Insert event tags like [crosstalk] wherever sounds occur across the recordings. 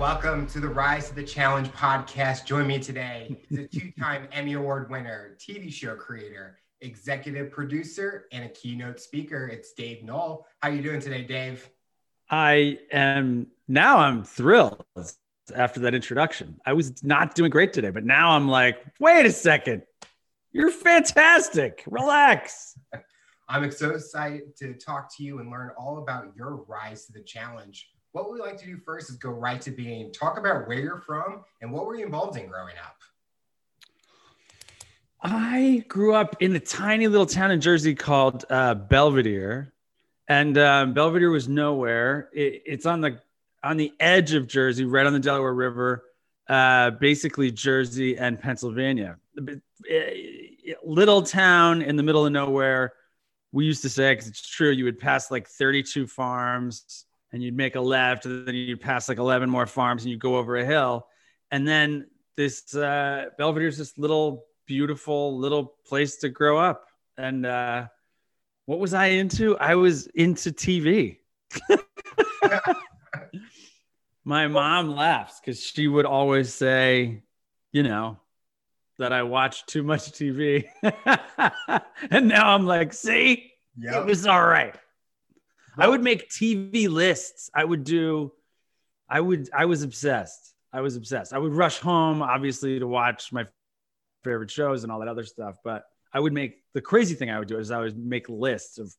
Welcome to the Rise to the Challenge podcast. Join me today is a two-time Emmy Award winner, TV show creator, executive producer, and a keynote speaker. It's Dave Noll. How are you doing today, Dave? I am now I'm thrilled after that introduction. I was not doing great today, but now I'm like, wait a second. You're fantastic. Relax. [laughs] I'm so excited to talk to you and learn all about your rise to the challenge what we like to do first is go right to being talk about where you're from and what were you involved in growing up? I grew up in a tiny little town in jersey called uh, belvidere. And um, belvidere was nowhere. It, it's on the on the edge of jersey right on the delaware river uh, basically jersey and pennsylvania. Little town in the middle of nowhere. We used to say because it's true you would pass like 32 farms and you'd make a left and then you'd pass like 11 more farms and you'd go over a hill. And then this uh, belvidere's this little beautiful little place to grow up. And uh, what was i into? I was into tv [laughs] my mom laughs because she would always say you know that i watched too much tv [laughs] and now i'm like see? Yep. it was all right I would make TV lists. I would do, I would, I was obsessed. I was obsessed. I would rush home, obviously, to watch my favorite shows and all that other stuff. But I would make the crazy thing I would do is I would make lists of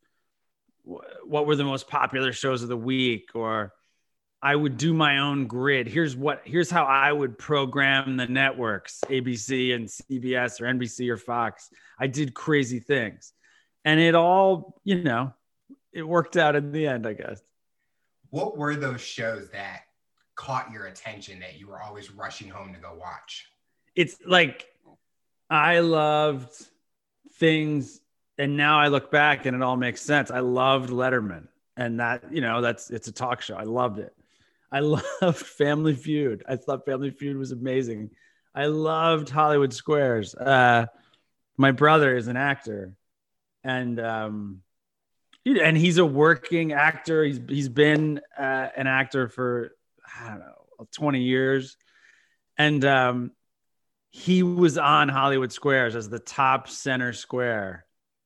what were the most popular shows of the week, or I would do my own grid. Here's what, here's how I would program the networks, ABC and CBS or NBC or Fox. I did crazy things. And it all, you know, it worked out in the end, I guess. What were those shows that caught your attention that you were always rushing home to go watch? It's like I loved things, and now I look back and it all makes sense. I loved Letterman, and that you know that's it's a talk show. I loved it. I [laughs] loved Family Feud. I thought Family Feud was amazing. I loved Hollywood Squares. Uh, my brother is an actor, and um, and he's a working actor. He's he's been uh, an actor for I don't know 20 years, and um, he was on Hollywood Squares as the top center square.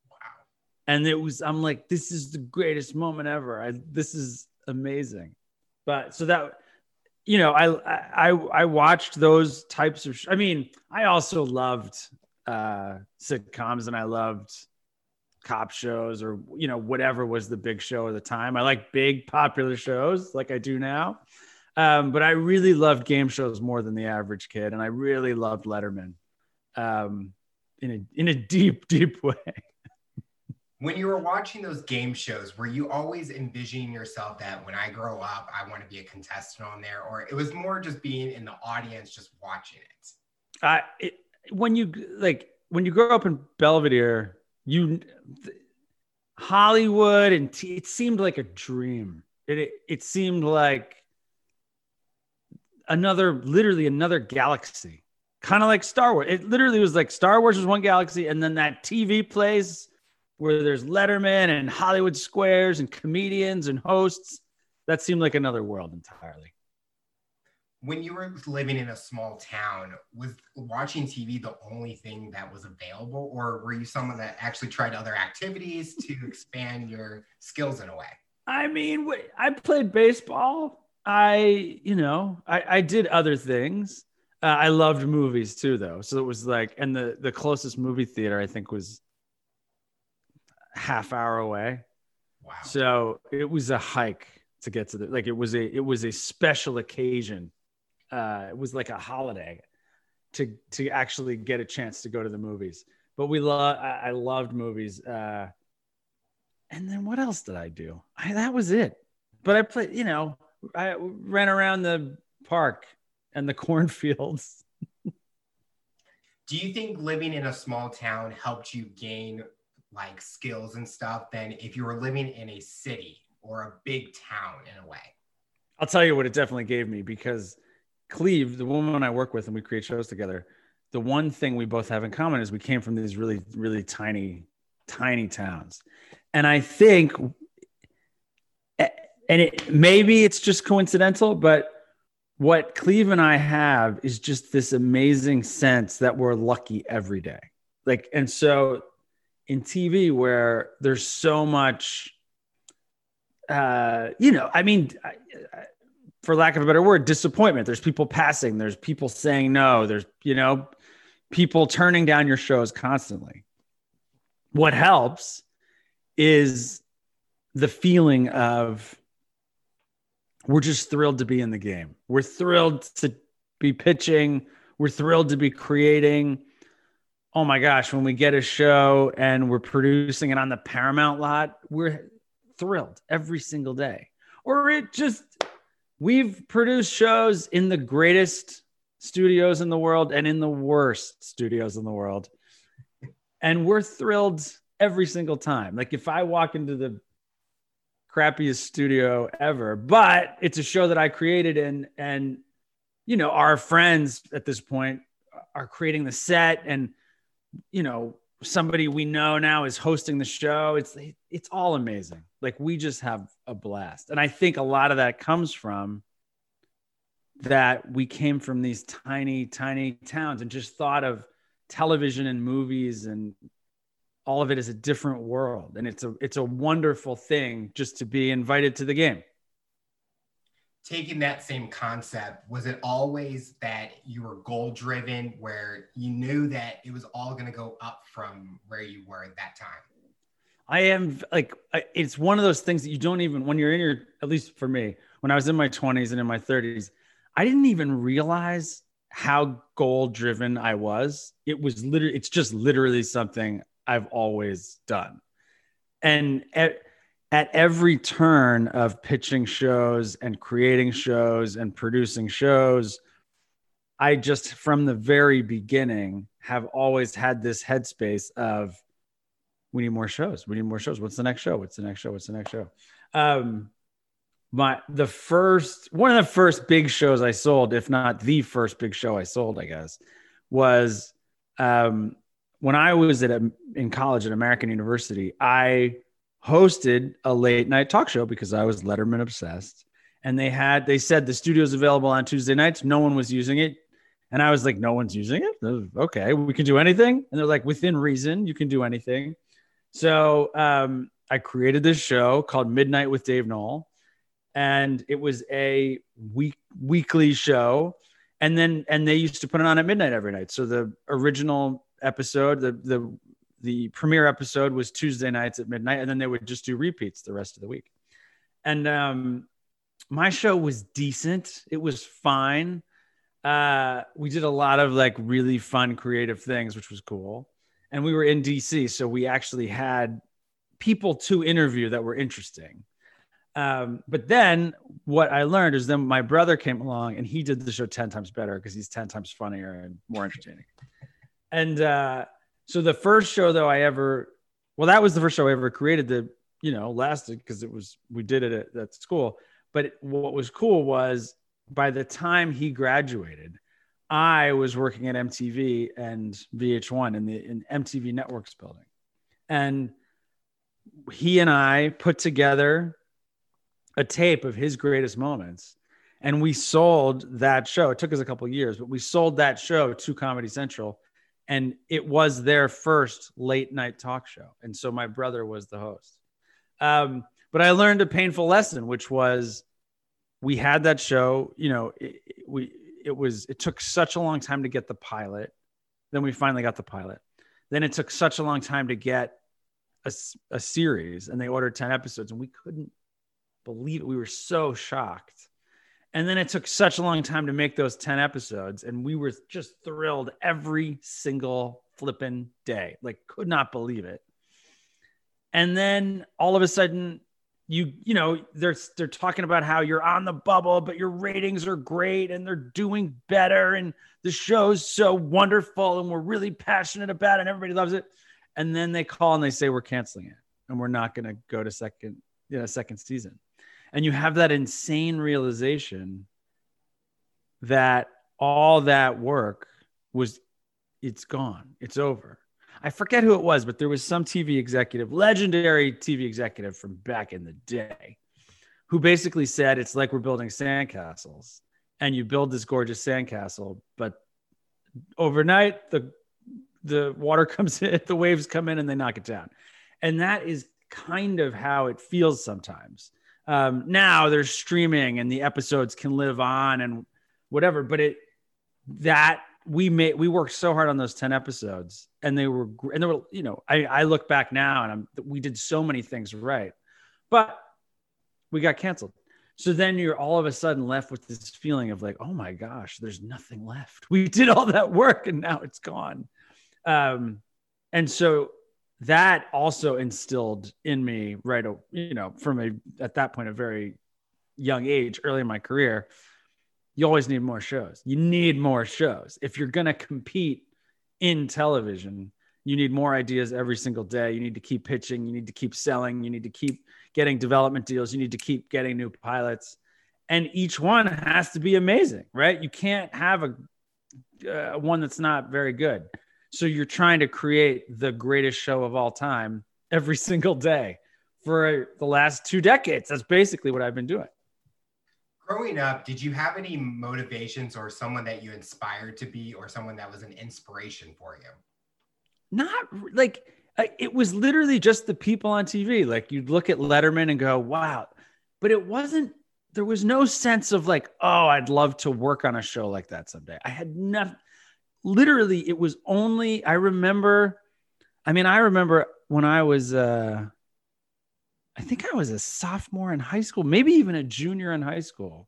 Wow! And it was I'm like, this is the greatest moment ever. I this is amazing. But so that you know, I I I watched those types of. Sh- I mean, I also loved uh, sitcoms, and I loved cop shows or you know whatever was the big show at the time. I like big popular shows like I do now. Um, but I really loved game shows more than the average kid, and I really loved Letterman um, in a in a deep, [laughs] deep way. when you were watching those game shows, were you always envisioning yourself that when I grow up, I want to be a contestant on there, or it was more just being in the audience, just watching it? Uh, it when you like when you grow up in Belvidere, you Hollywood and t- it seemed like a dream. It, it it seemed like another literally another galaxy. Kind of like Star Wars. It literally was like Star Wars was one galaxy and then that TV place where there's Letterman and Hollywood squares and comedians and hosts. That seemed like another world entirely when you were living in a small town, was watching TV the only thing that was available, or were you someone that actually tried other activities to [laughs] expand your skills in a way? I mean, I played baseball. I, you know, I, I did other things. Uh, I loved movies too, though. So it was like, and the the closest movie theater I think was half hour away. Wow. So it was a hike to get to the like it was a it was a special occasion uh, it was like a holiday to to actually get a chance to go to the movies. But we love I, I loved movies. Uh, and then what else did I do? I, that was it. But I played, you know, I ran around the park and the [laughs] cornfields. do you think living in a small town helped you gain like skills and stuff than if you were living in a city or a big town in a way? I'll tell you what it definitely gave me because Cleve, the woman I work with and we create shows together, the one thing we both have in common is we came from these really, really tiny, tiny towns. And I think, and it maybe it's just coincidental, but what Cleve and I have is just this amazing sense that we're lucky every day. Like, and so in TV, where there's so much, uh, you know, I mean, I, I, for lack of a better word, disappointment. There's people passing, there's people saying no, there's, you know, people turning down your shows constantly. What helps is the feeling of we're just thrilled to be in the game. We're thrilled to be pitching. We're thrilled to be creating. Oh my gosh, when we get a show and we're producing it on the Paramount lot, we're thrilled every single day. Or it just, we've produced shows in the greatest studios in the world and in the worst studios in the world. And we're thrilled every single time. Like if I walk into the crappiest studio ever, but it's a show that I created and and you know, our friends at this point are creating the set and you know, somebody we know now is hosting the show. It's it's all amazing. Like we just have a blast. And I think a lot of that comes from that we came from these tiny tiny towns and just thought of television and movies and all of it is a different world. And it's a it's a wonderful thing just to be invited to the game. Taking that same concept was it always that you were goal driven where you knew that it was all going to go up from where you were at that time i am like it's one of those things that you don't even when you're in your at least for me when i was in my 20s and in my 30s i didn't even realize how goal driven i was it was literally it's just literally something I've always done. And at, at every turn of pitching shows and creating shows and producing shows, I just from the very beginning have always had this headspace of we need more shows. We need more shows. What's the next show? What's the next show? What's the next show? Um, my the first one of the first big shows I sold, if not the first big show I sold, I guess, was um, when I was at a, in college at American University, I hosted a late night talk show because I was Letterman obsessed. And they had they said the studio's available on Tuesday nights. No one was using it. And I was like, no one's using it. Okay, we can do anything. And they're like, within reason, you can do anything. So um, I created this show called Midnight with Dave Noll, and it was a week weekly show. And then and they used to put it on at midnight every night. So the original episode. The the the premiere episode was Tuesday nights at midnight, and then they would just do repeats the rest of the week. And um, my show was decent. It was fine. Uh, we did a lot of like really fun, creative things, which was cool. And we were in DC, so we actually had people to interview that were interesting. Um, but then what I learned is then my brother came along and he did the show 10 times better because he's 10 times funnier and more entertaining. And uh, so the first show though I ever, well, that was the first show I ever created that you know lasted because it was we did it at, at school. But what was cool was by the time he graduated, I was working at MTV and VH1 in the in MTV Networks building, and he and I put together a tape of his greatest moments and we sold that show. It took us a couple years but we sold that show to comedy central and it was their first late night talk show. And so my brother was the host. Um, but i learned a painful lesson which was we had that show you know it, we it was it took such a long time to get the pilot then we finally got the pilot then it took such a long time to get a, a series and they ordered 10 episodes and we couldn't believe it we were so shocked and then it took such a long time to make those 10 episodes. And we were just thrilled every single flipping day. Like, could not believe it. And then all of a sudden, you you know they're they're talking about how you're on the bubble but your ratings are great and they're doing better and the show's so wonderful and we're really passionate about it and everybody loves it. And then they call and they say we're canceling it and we're not going to go to second you know second season. And you have that insane realization that all that work was it's gone. It's over i forget who it was but there was some tv executive legendary tv executive from back in the day who basically said it's like we're building sandcastles and you build this gorgeous sandcastle, but overnight the the water [laughs] comes in, the waves come in and they knock it down. And that is kind of how it feels sometimes. Um, now there's streaming and the episodes can live on and whatever, but it that we made we worked so hard on those 10 episodes and they were and they were you know I, I look back now and I'm we did so many things right but we got canceled. So then you're all of a sudden left with this feeling of like oh my gosh there's nothing left. We [laughs] did all that work and now it's gone. Um and so that also instilled in me right you know from a at that point a very young age early in my career you always need more shows. You need more shows. If you're going to compete in television, you need more ideas every single day. You need to keep pitching. You need to keep selling. You need to keep getting development deals. You need to keep getting new pilots. And each one has to be amazing, right? You can't have a uh, one that's not very good. So you're trying to create the greatest show of all time every [laughs] single day for the last two decades. That's basically what I've been doing. Growing up, did you have any motivations or someone that you inspired to be or someone that was an inspiration for you? Not like it was literally just the people on TV. Like you'd look at Letterman and go, wow. But it wasn't, there was no sense of like, oh, I'd love to work on a show like that someday. I had nothing. Literally, it was only, I remember, I mean, I remember when I was, uh, I think I was a sophomore in high school, maybe even a junior in high school.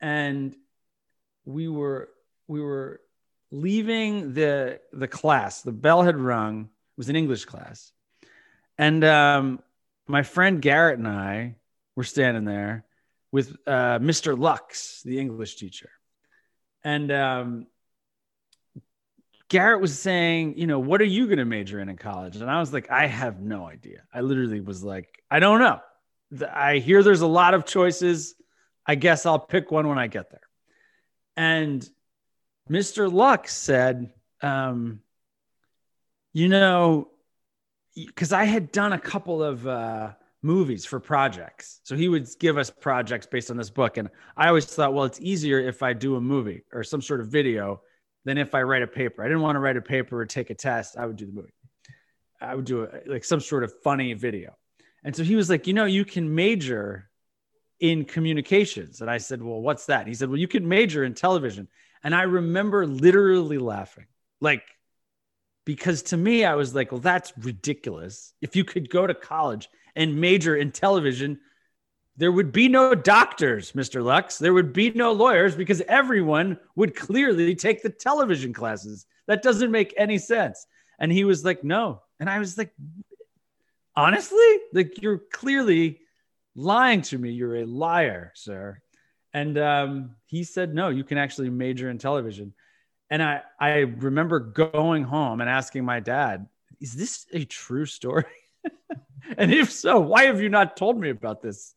And we were we were leaving the the class. The bell had rung. It was an English class. And um, my friend Garrett and I were standing there with uh, Mr. Lux, the English teacher. And um, Garrett was saying, you know, what are you going to major in in college? And I was like, I have no idea. I literally was like, I don't know. I hear there's a lot of choices. I guess I'll pick one when I get there. And Mr. Luck said, um, you know, because I had done a couple of uh, movies for projects. So he would give us projects based on this book. And I always thought, well, it's easier if I do a movie or some sort of video than if I write a paper. I didn't want to write a paper or take a test. I would do the movie. I would do a, like some sort of funny video. And so he was like, you know, you can major in communications. And I said, well, what's that? he said, well, you can major in television. And I remember literally laughing, like, because to me, I was like, well, that's ridiculous. If you could go to college and major in television, there would be no doctors, Mr. Lux. There would be no lawyers because everyone would clearly take the television classes. That doesn't make any sense. And he was like, no. And I was like, honestly, like you're clearly lying to me. You're a liar, sir. And um, he said, no, you can actually major in television. And I, I remember going home and asking my dad, is this a true story? [laughs] and if so, why have you not told me about this?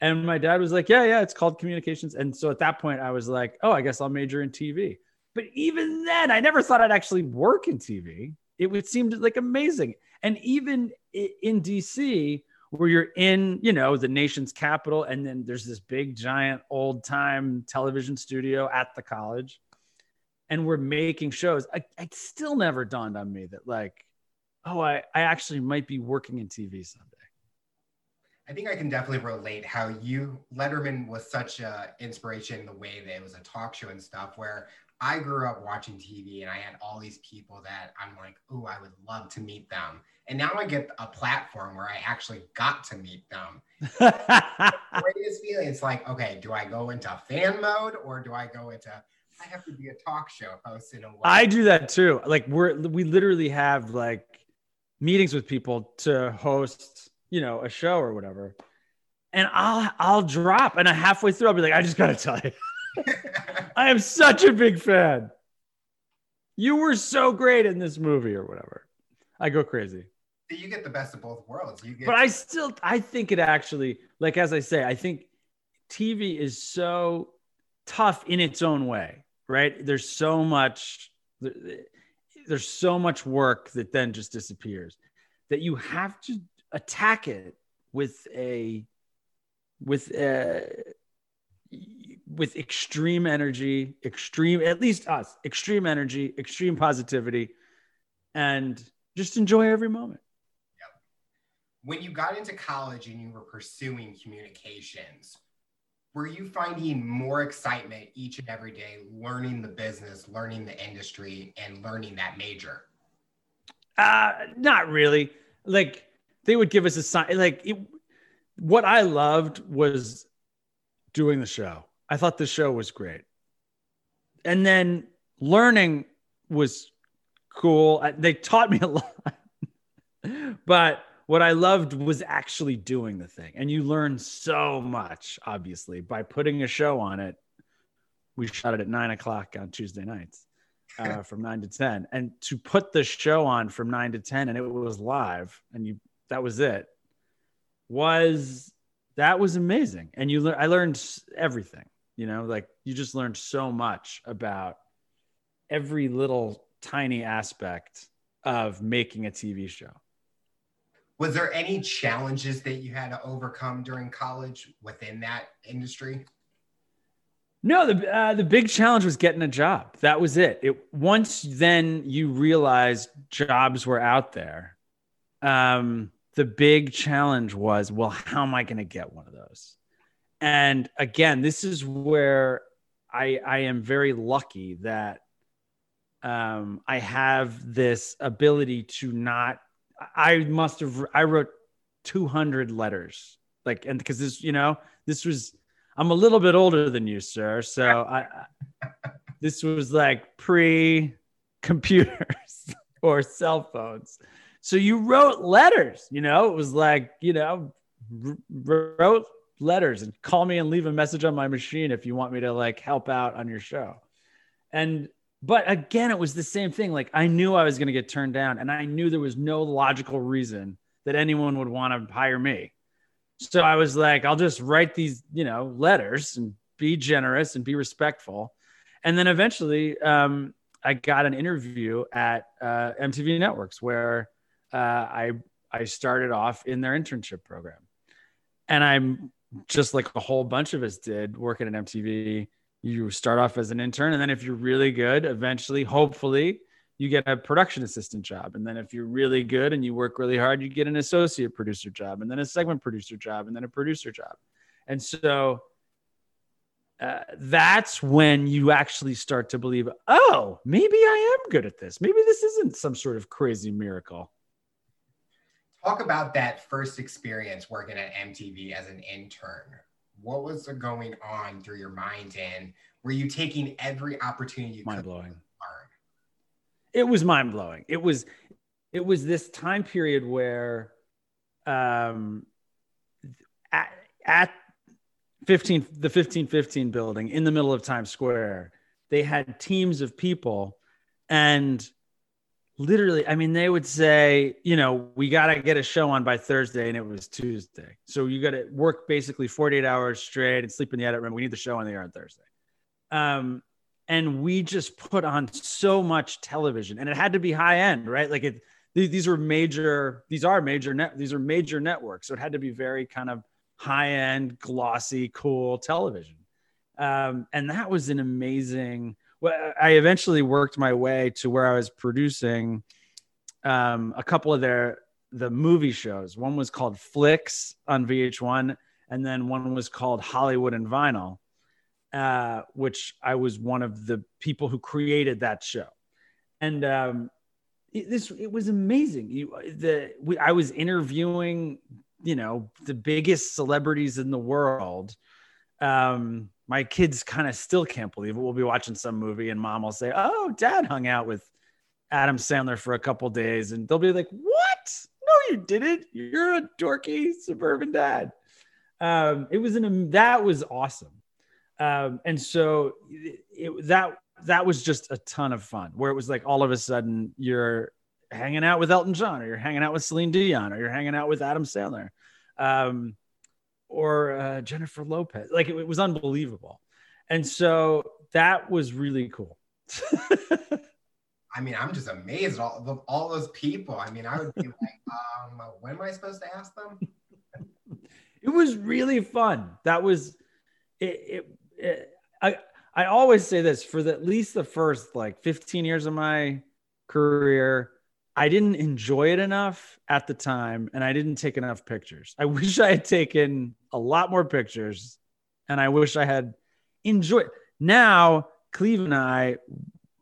And my dad was like, Yeah, yeah, it's called communications. And so at that point, I was like, Oh, I guess I'll major in TV. But even then, I never thought I'd actually work in TV. It would seem like amazing. And even in DC, where you're in, you know, the nation's capital, and then there's this big, giant, old time television studio at the college, and we're making shows. I, it still never dawned on me that, like, oh, I, I actually might be working in TV someday. I think I can definitely relate how you Letterman was such a inspiration in the way that it was a talk show and stuff where I grew up watching TV and I had all these people that I'm like, oh, I would love to meet them. And now I get a platform where I actually got to meet them. [laughs] greatest feeling. It's like, okay, do I go into fan mode or do I go into I have to be a talk show host in a way? I do that too. Like we're we literally have like meetings with people to host, you know, a show or whatever. And I'll I'll drop and halfway through I'll be like, I just gotta tell you, [laughs] I am such a big fan. You were so great in this movie or whatever. I go crazy. You get the best of both worlds. You get but I still I think it actually, like as I say, I think TV is so tough in its own way, right? There's so much there's so much work that then just disappears that you have to attack it with a with a with extreme energy, extreme, at least us, extreme energy, extreme positivity, and just enjoy every moment. Yep. When you got into college and you were pursuing communications, were you finding more excitement each and every day learning the business, learning the industry, and learning that major? Uh, not really. Like they would give us a sign. Like it, what I loved was doing the show. I thought the show was great, and then learning was cool. They taught me a lot, [laughs] but what I loved was actually doing the thing. And you learn so much, obviously, by putting a show on it. We shot it at nine o'clock on Tuesday nights uh, [laughs] from nine to 10. And to put the show on from nine to 10 and it was live and you, that was it, was that was amazing. And you learn, I learned everything, you know, like you just learned so much about every little tiny aspect of making a TV show was there any challenges that you had to overcome during college within that industry? No, the uh, the big challenge was getting a job. That was it. It once then you realized jobs were out there. Um, the big challenge was, well, how am I going to get one of those? And again, this is where I I am very lucky that um, I have this ability to not I must have I wrote 200 letters like and because this you know this was I'm a little bit older than you sir so I this was like pre computers [laughs] or cell phones. So you wrote letters you know it was like you know wrote letters and call me and leave a message on my machine if you want me to like help out on your show. And but again, it was the same thing. Like I knew I was going to get turned down, and I knew there was no logical reason that anyone would want to hire me. So I was like, I'll just write these, you know, letters and be generous and be respectful. And then eventually, um, I got an interview at uh, MTV Networks where uh, I I started off in their internship program, and I'm just like a whole bunch of us did working at MTV you start off as an intern and then if you're really good eventually hopefully you get a production assistant job. And then if you're really good and you work really hard you get an associate producer job and then a segment producer job and then a producer job. And so uh, that's when you actually start to believe oh maybe i am good at this. Maybe this isn't some sort of crazy miracle. Talk about that first experience working at mtv as an intern what was going on through your mind and were you taking every opportunity you mind blowing it was mind blowing it was it was this time period where um at, at 15 the 1515 building in the middle of times square they had teams of people and literally i mean they would say you know we got to get a show on by thursday and it was tuesday. So you got to work basically 48 hours straight and sleep in the edit room. We need the show on the air on thursday. Um, and we just put on so much television and it had to be high end right? Like it these were major these are major net these are major networks so it had to be very kind of high end glossy cool television. Um, and that was an amazing well, I eventually worked my way to where I was producing um, a couple of their the movie shows. One was called Flicks on VH1, and then one was called Hollywood and Vinyl, uh, which I was one of the people who created that show. And um, it, this it was amazing. You the we, I was interviewing, you know, the biggest celebrities in the world. Um, my kids kind of still can't believe it. We'll be watching some movie and mom will say, Oh, dad hung out with Adam Sandler for a couple days. And they'll be like, What? No, you didn't. You're a dorky suburban dad. Um, it was an, that was awesome. Um, and so it, that, that was just a ton of fun where it was like all of a sudden you're hanging out with Elton John or you're hanging out with Celine Dion or you're hanging out with Adam Sandler. Um, or uh, Jennifer Lopez. Like it, it was unbelievable. And so that was really cool. [laughs] I mean, I'm just amazed at all, all those people. I mean, I would be like, [laughs] um, when am I supposed to ask them? [laughs] it was really fun. That was it, it, it, I I always say this for the, at least the first like 15 years of my career, I didn't enjoy it enough at the time and I didn't take enough pictures. I [laughs] wish I had taken a lot more pictures and I wish I had enjoyed. Now, Cleve and I,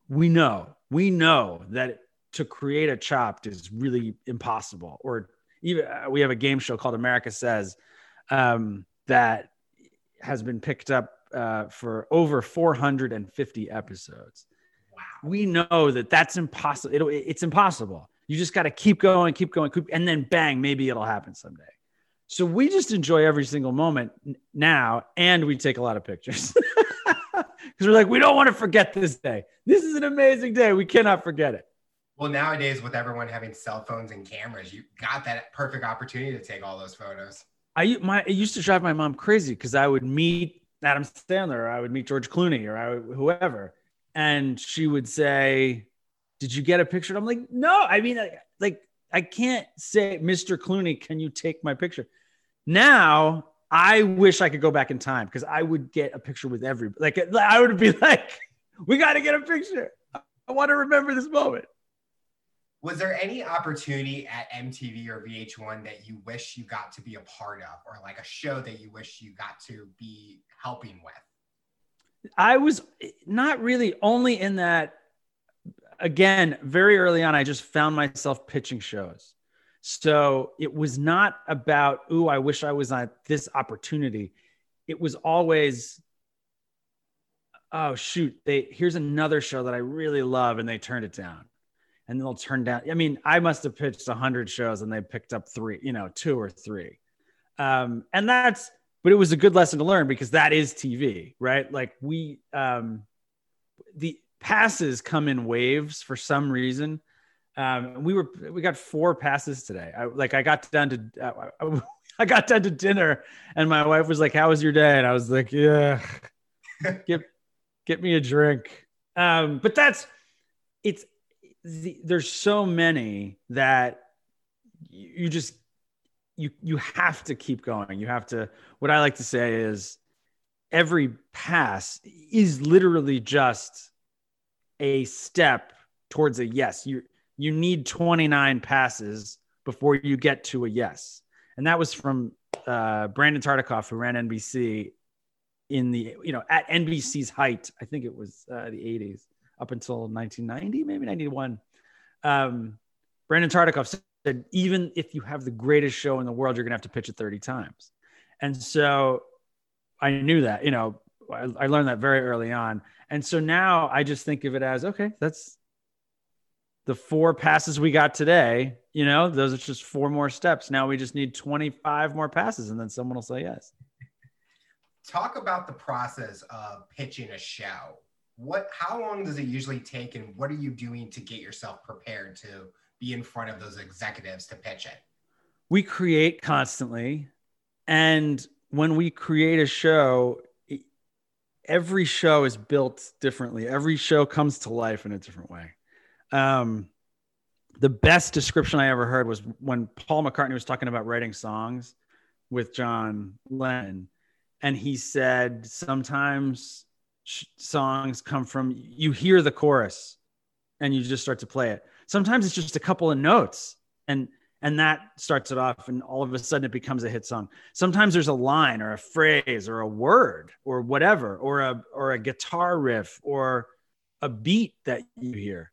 we know, we know that to create a chopped is really impossible. Or even uh, we have a game show called America Says um, that has been picked up uh, for over 450 episodes. Wow. We know that that's impossible. It'll, it's impossible. You just got to keep going, keep going, keep, and then bang, maybe it'll happen someday. So we just enjoy every single moment now, and we take a lot of pictures [laughs] because we're like, we don't want to forget this day. This is an amazing day. We cannot forget it. Well, nowadays with everyone having cell phones and cameras, you got that perfect opportunity to take all those photos. I my it used to drive my mom crazy because I would meet Adam Sandler, or I would meet George Clooney, or I would, whoever, and she would say, "Did you get a picture?" I'm like, "No, I mean, like I can't say, Mr. Clooney, can you take my picture?" Now I wish I could go back in time because I would get a picture with every like I would be [laughs] like, "We got to get a picture. I want to remember this moment." was there any opportunity at MTV or VH1 that you wish you got to be a part of, or like a show that you wish you got to be helping with? I was not really only in that. Again, very early on, I just found myself pitching shows. So it was not about, ooh, I wish I was on this opportunity. It was always, oh, shoot, they here's another show that I really love, and they turned it down and they'll turn down. I mean, I must have pitched hundred shows and they picked up three, you know, two or three. Um, and that's, but it was a good lesson to learn because that is TV, right? Like we, um, the passes come in waves for some reason. Um, we were, we got four passes today. I, like I got down to, uh, [laughs] I, I got down to dinner and my wife was like, how was your day? And I was like, yeah, get, get me a drink. Um, but that's, it's, the, there's so many that you just you you have to keep going. You have to. What I like to say is every pass is literally just a step towards a yes. You you need 29 passes before you get to a yes. And that was from uh, Brandon Tartikoff, who ran NBC in the you know at NBC's height. I think it was uh, the 80s up until 1990, maybe 91. Um, Brandon Tartikoff even if you have the greatest show in the world, you're going to have to pitch it 30 times. And so I knew that, you know, I, I learned that very early on. And so now I just think of it as okay, that's the four passes we got today. You know, those are just four more steps. Now we just need 25 more passes and then someone will say yes. Talk about the process of pitching a show what how long does it usually take and what are you doing to get yourself prepared to be in front of those executives to pitch it. We create constantly. And when we create a show every show is built differently. Every show comes to life in a different way. Um, the best description i ever heard was when paul mccartney was talking about writing songs with john lennon. And he said sometimes songs come from you hear the chorus and you just start to play it. Sometimes it's just a couple of notes and and that starts it off and all of a sudden it becomes a hit song. Sometimes there's a line or a phrase or a word or whatever or a or a guitar riff or a beat that you hear.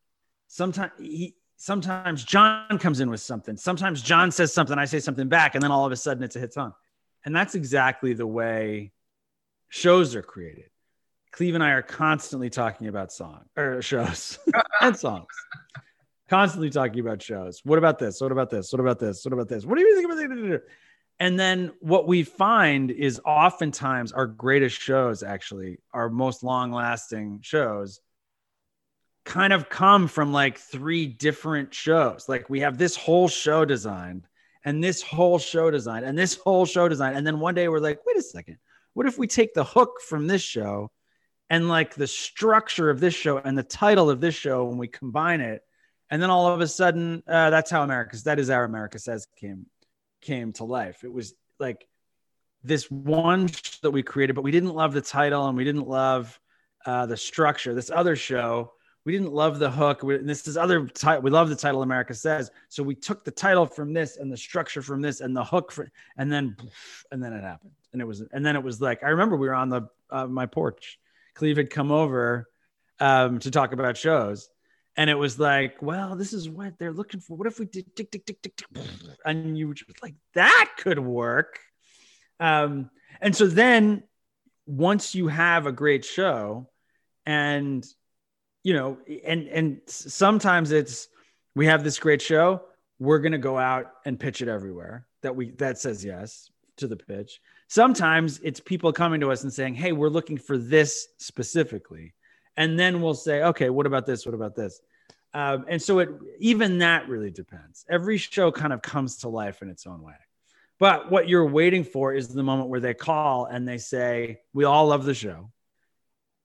Sometimes he sometimes John comes in with something. Sometimes John says something, I say something back and then all of a sudden it's a hit song. And that's exactly the way shows are created. Cleve and I are constantly talking about song or shows [laughs] and songs. Constantly talking about shows. What about this? What about this? What about this? What about this? What do you think about this? And then what we find is oftentimes our greatest shows, actually, our most long lasting shows, kind of come from like three different shows. Like we have this whole show designed and this whole show design and this whole show design. And then one day we're like, wait a second, what if we take the hook from this show and like the structure of this show and the title of this show when we combine it and then all of a sudden uh, that's how america's that is our america says came came to life it was like this one that we created, but we didn't love the title and we didn't love uh, the structure. This other show, we didn't love the hook. We, this is other title. We love the title America Says. So we took the title from this and the structure from this and the hook for, and then, and then it happened. And it was, and then it was like, I remember we were on the, uh, my porch. Cleve had come over um, to talk about shows. And it was like, well, this is what they're looking for. What if we did tick, tick, tick, tick, tick, [laughs] and you were like, that could work. Um, and so then once you have a great show, and you know, and and sometimes it's we have this great show, we're gonna go out and pitch it everywhere that we that says yes to the pitch. Sometimes it's people coming to us and saying, Hey, we're looking for this specifically. And then we'll say, okay, what about this? What about this? Um, and so it even that really depends. Every show kind of comes to life in its own way. But what you're waiting for is the moment where they call and they say, We all love the show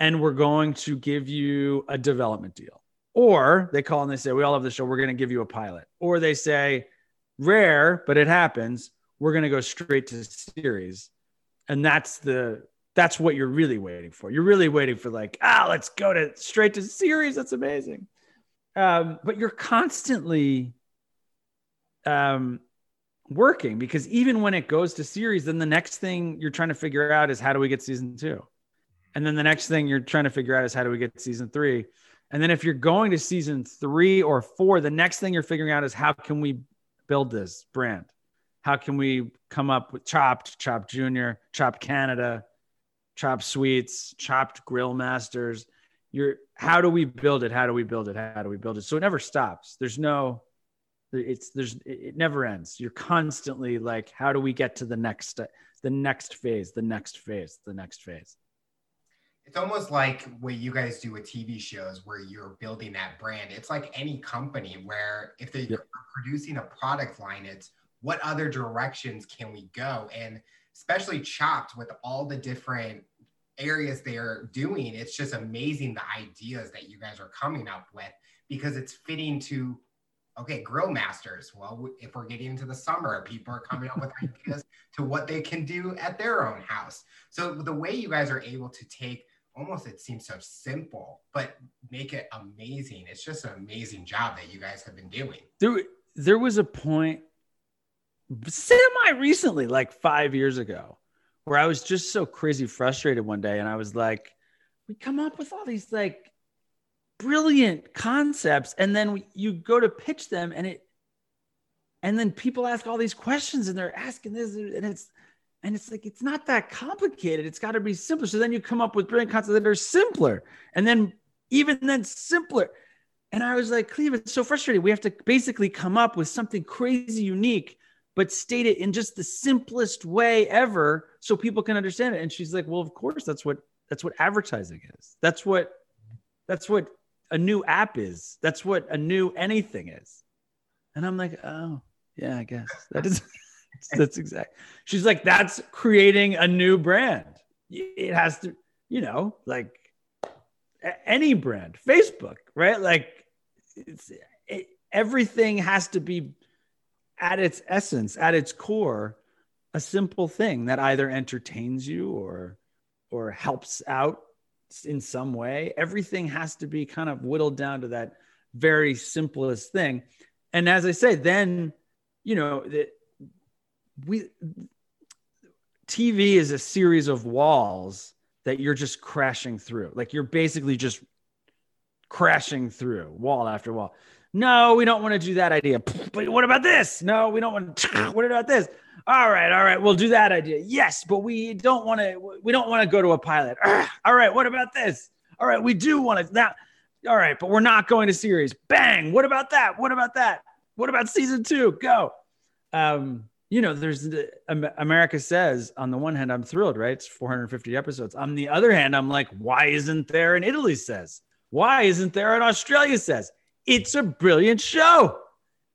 and we're going to give you a development deal. Or they call and they say, We all love the show. We're going to give you a pilot. Or they say, Rare, but it happens. We're going to go straight to series. And that's the that's what you're really waiting for. You're really waiting for like, ah, let's go to straight to series. That's amazing. Um, but you're constantly um, working because even when it goes to series, then the next thing you're trying to figure out is how do we get season two? And then the next thing you're trying to figure out is how do we get season three? And then if you're going to season three or four, the next thing you're figuring out is how can we build this brand? How can we come up with Chopped, Chopped Junior, Chopped Canada, Chopped Sweets, Chopped Grill Masters? You're how do we build it? How do we build it? How do we build it? So it never stops. There's no, it's there's it never ends. You're constantly like, how do we get to the next, the next phase, the next phase, the next phase? it's almost like what you guys do with TV shows where you're building that brand. It's like any company where if they're yep. producing a product line, it's what other directions can we go? And especially chopped with all the different areas they're doing, it's just amazing the ideas that you guys are coming up with because it's fitting to okay, grill masters. Well, if we're getting into the summer, people are coming up with [laughs] ideas to what they can do at their own house. So the way you guys are able to take almost it seems so simple, but make it amazing. It's just an amazing job that you guys have been doing. There, there was a point semi recently, like five years ago, where I was just so crazy frustrated one day, and I was like, "We come up with all these like brilliant concepts, and then we, you go to pitch them, and it." And then people ask all these questions and they're asking this, and it's and it's like, it's not that complicated. It's got to be simpler. So then you come up with brilliant concepts that are simpler. And then even then simpler. And I was like, Cleve, it's so frustrating. We have to basically come up with something crazy unique, but state it in just the simplest way ever so people can understand it. And she's like, Well, of course, that's what that's what advertising is. That's what that's what a new app is. That's what a new anything is. And I'm like, oh, yeah, I guess [laughs] that is [laughs] that's exact. She's like, that's creating a new brand. It has to, you know, like any brand, Facebook, right? Like, it's it, everything has to be at its essence, at its core, a simple thing that either entertains you or or helps out in some way. Everything has to be kind of whittled down to that very simplest thing. And as I say, then you know, the, we TV is a series of walls that you're just crashing through. Like you're basically just crashing through wall after wall. No, we don't want to do that idea. [sniffs] But what about this? No, we don't want to. [sniffs] What about this? All right, all right, we'll do that idea. Yes, but we don't want to. We don't want to go to a pilot. [sniffs] All right, what about this? All right, we do want to. Now, all right, but we're not going to series. Bang! What about that? What about that? What about season two? Go. Um, you know, there's the, America says on the one hand, I'm thrilled, right? It's 450 episodes. On the other hand, I'm like, why isn't there an Italy says? Why isn't there an Australia says? It's a brilliant show.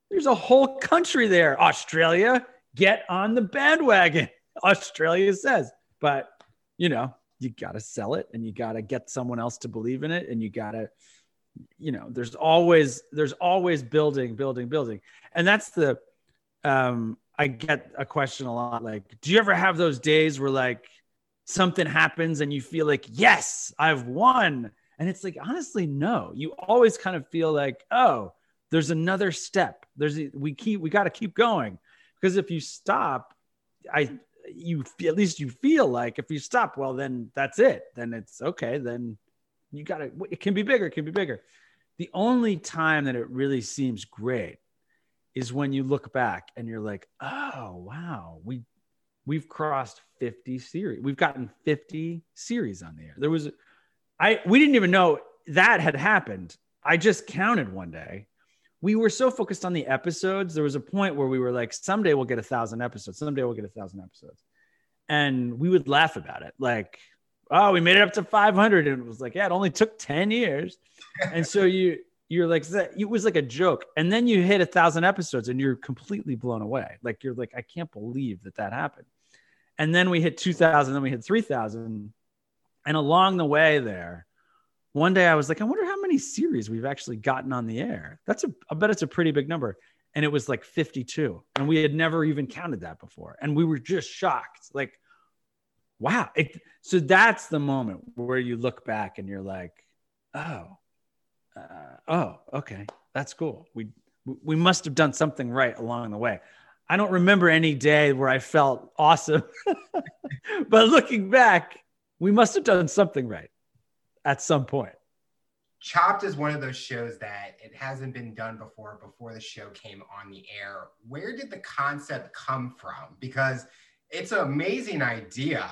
There's a whole country there. Australia, get on the bandwagon. [laughs] Australia says, but you know, you got to sell it and you got to get someone else to believe in it and you got to you know, there's always there's always building, building, building. And that's the um I get a question a lot like, do you ever have those days where like something happens and you feel like, yes, I've won? And it's like, honestly, no. You always kind of feel like, oh, there's another step. There's we keep we got to keep going because if you stop, I you at least you feel like if you stop, well, then that's it. Then it's okay. Then you got to. It can be bigger. It can be bigger. The only time that it really seems great is when you look back and you're like, oh wow, we we've crossed 50 series. We've gotten 50 series on the air. There was I we didn't even know that had happened. I just counted one day. We were so focused on the episodes. There was a point where we were like, someday we'll get a thousand episodes. Someday we'll get a thousand episodes. And we would laugh about it. Like, oh, we made it up to 500. And it was like, yeah, it only took 10 years. and so [laughs] you, you're like it was like a joke and then you hit a thousand episodes and you're completely blown away like you're like i can't believe that that happened and then we hit 2000 then we hit 3000 and along the way there one day i was like i wonder how many series we've actually gotten on the air. That's a i bet it's a pretty big number. And it was like 52 and we had never even counted that before. And we were just shocked. Like wow. It, so that's the moment where you look back and you're like oh uh, oh, okay, that's cool. We we must have done something right along the way. I don't remember any day where I felt awesome, [laughs] but looking back, we must have done something right at some point. Chopped is one of those shows that it hasn't been done before before the show came on the air. Where did the concept come from? Because it's an amazing idea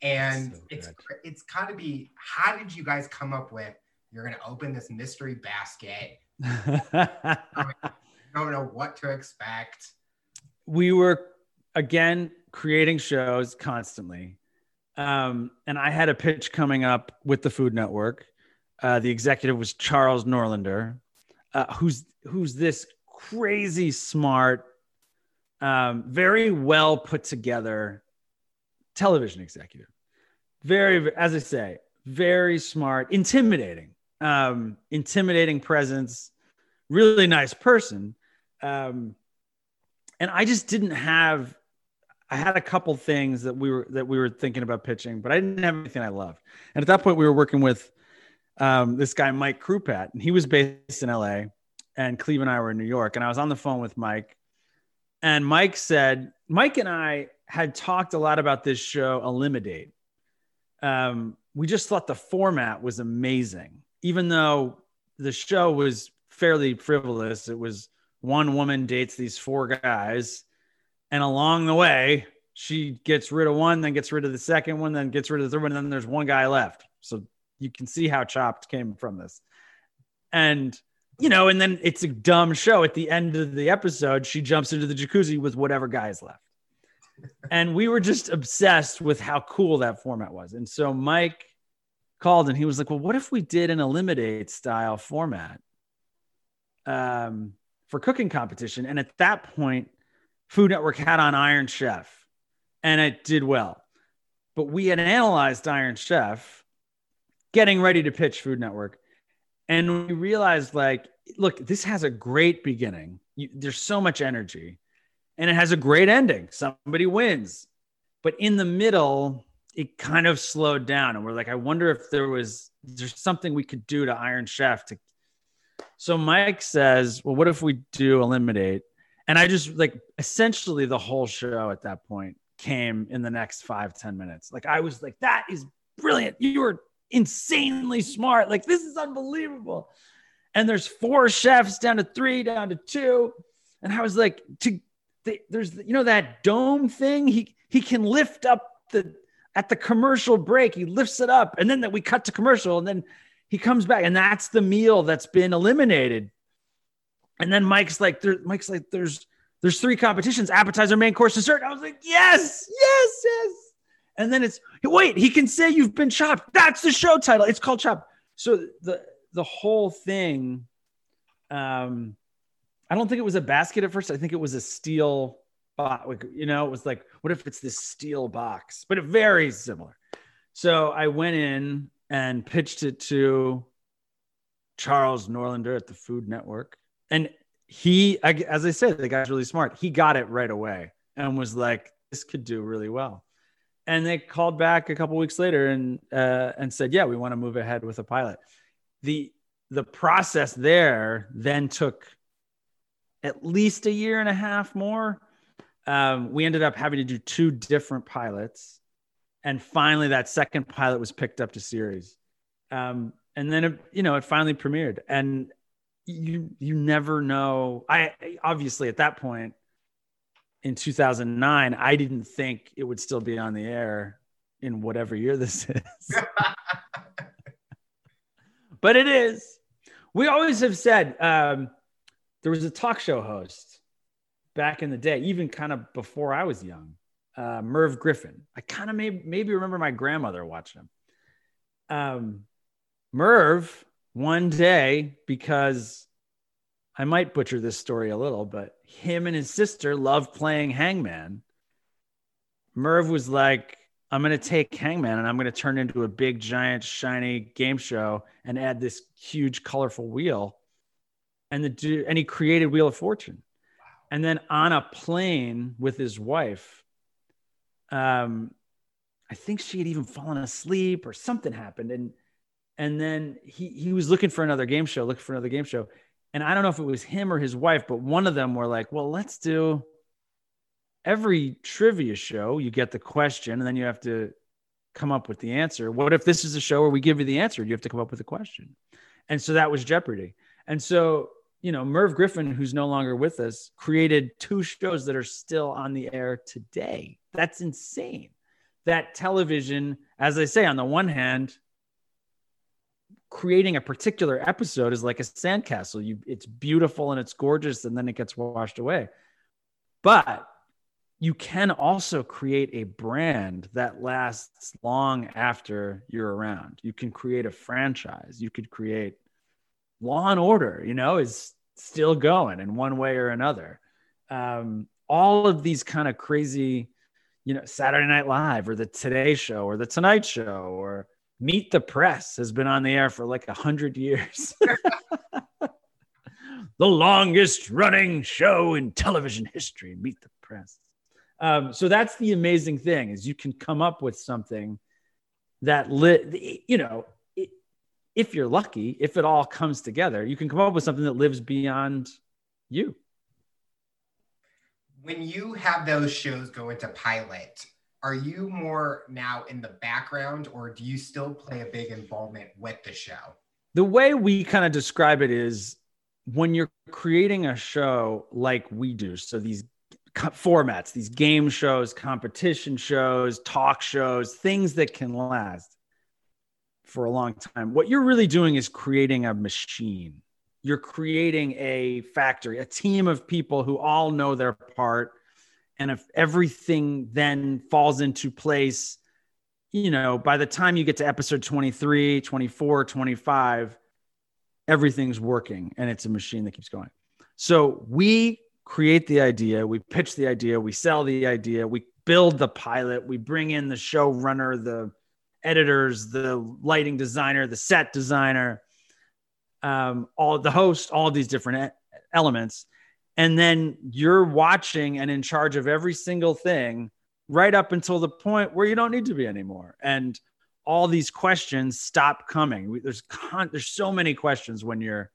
and so it's it's got to be how did you guys come up with you're going to open this mystery basket. [laughs] I don't know what to expect. We were again creating shows constantly. Um, and I had a pitch coming up with the Food Network. Uh, the executive was Charles Nordlander, uh, who's who's this crazy smart, um, very well put together television executive. Very, as I say, very smart, intimidating um, intimidating presence, really nice person. Um, and I just didn't have. I had a couple things that we were that we were thinking about pitching, but I didn't have anything I loved. And at that point, we were working with um, this guy Mike Krupat, and he was based in LA, and Cleve and I were in New York. And I was on the phone with Mike, and Mike said, Mike and I had talked a lot about this show, Elimidate. Um, we just thought the format was amazing even though the show was fairly frivolous, it was one woman dates these four guys, and along the way, she gets rid of one, then gets rid of the second one, then gets rid of the third one, and then there's one guy left. So you can see how Chopped came from this. And you know, and then it's a dumb show. At the end of the episode, she jumps into the jacuzzi with whatever guy's left. [laughs] and we were just obsessed with how cool that format was. And so Mike called and he was like, Well, what if we did an Elimidate style format um, for cooking competition? And at that point, Food Network had on Iron Chef and it did well. But we had analyzed Iron Chef getting ready to pitch Food Network. And we realized, like, look, this has a great beginning. You, there's so much energy and it has a great ending. Somebody wins. But in the middle, it kind of slowed down and we're like i wonder if there was there's something we could do to iron chef to so mike says well what if we do Elimidate and i just like essentially the whole show at that point came in the next five ten minutes. Like i was like that is brilliant. You were insanely smart. Like this is unbelievable. And there's four chefs down to three down to two. And i was like to there's you know that dome thing? He he can lift up the at the commercial break, he lifts it up, and then that we cut to commercial, and then he comes back, and that's the meal that's been eliminated. And then Mike's like, there, Mike's like, there's there's three competitions: appetizer, main course, dessert. I was like, yes, yes, yes. And then it's wait, he can say you've been chopped. That's the show title. It's called Chopped. So the the whole thing, um, I don't think it was a basket at first. I think it was a steel box. You know, it was like, what if it's this steel box? But it very similar. So I went in and pitched it to Charles Nordlander at the Food Network. And he, as I said, the guy's really smart. He got it right away. and was like, this could do really well. And they called back a couple weeks later and uh, and said, yeah, we want to move ahead with a pilot. The the process there then took at least a year and a half more. Um, we ended up having to do two different pilots, and finally, that second pilot was picked up to series. Um, and then it, you know it finally premiered, and you you never know. I obviously at that point in 2009, I didn't think it would still be on the air in whatever year this is. [laughs] but it is. We always have said um, there was a talk show host back in the day, even kind of before I was young, uh, Merv Griffin. I kind of maybe, maybe remember my grandmother watching him. Um, Merv, one day, because I might butcher this story a little, but him and his sister loved playing Hangman. Merv was like, I'm going to take Hangman and I'm going to turn into a big, giant, shiny game show and add this huge, colorful wheel. And the and he created Wheel of Fortune. And then on a plane with his wife, um, I think she had even fallen asleep or something happened. And and then he he was looking for another game show, looking for another game show. And I don't know if it was him or his wife, but one of them were like, well, let's do every trivia show, you get the question and then you have to come up with the answer. What if this is a show where we give you the answer? You have to come up with a question. And so that was Jeopardy. And so, you know, Merv Griffin, who's no longer with us, created two shows that are still on the air today. That's insane. That television, as I say, on the one hand, creating a particular episode is like a sandcastle. You it's beautiful and it's gorgeous and then it gets washed away. But you can also create a brand that lasts long after you're around. You can create a franchise. You could create Law and Order, you know, is still going in one way or another. Um, all of these kind of crazy, you know, Saturday Night Live or the Today Show or the Tonight Show or Meet the Press has been on the air for like a hundred years. [laughs] the longest running show in television history. Meet the Press. Um, so that's the amazing thing is you can come up with something that lit, you know, if you're lucky, if it all comes together, you can come up with something that lives beyond you. When you have those shows go into pilot, are you more now in the background or do you still play a big involvement with the show? The way we kind of describe it is when you're creating a show like we do, so these formats, these game shows, competition shows, talk shows, things that can last for a long time. What you're really doing is creating a machine. You're creating a factory, a team of people who all know their part. And if everything then falls into place, you know, by the time you get to episode 23, 24, 25, everything's working and it's a machine that keeps going. So we create the idea, we pitch the idea, we sell the idea, we build the pilot, we bring in the showrunner, the editors, the lighting designer, the set designer, um, all the host, all these different elements. And then you're watching and in charge of every single thing right up until the point where you don't need to be anymore. And all these questions stop coming. There's con- there's so many questions when you're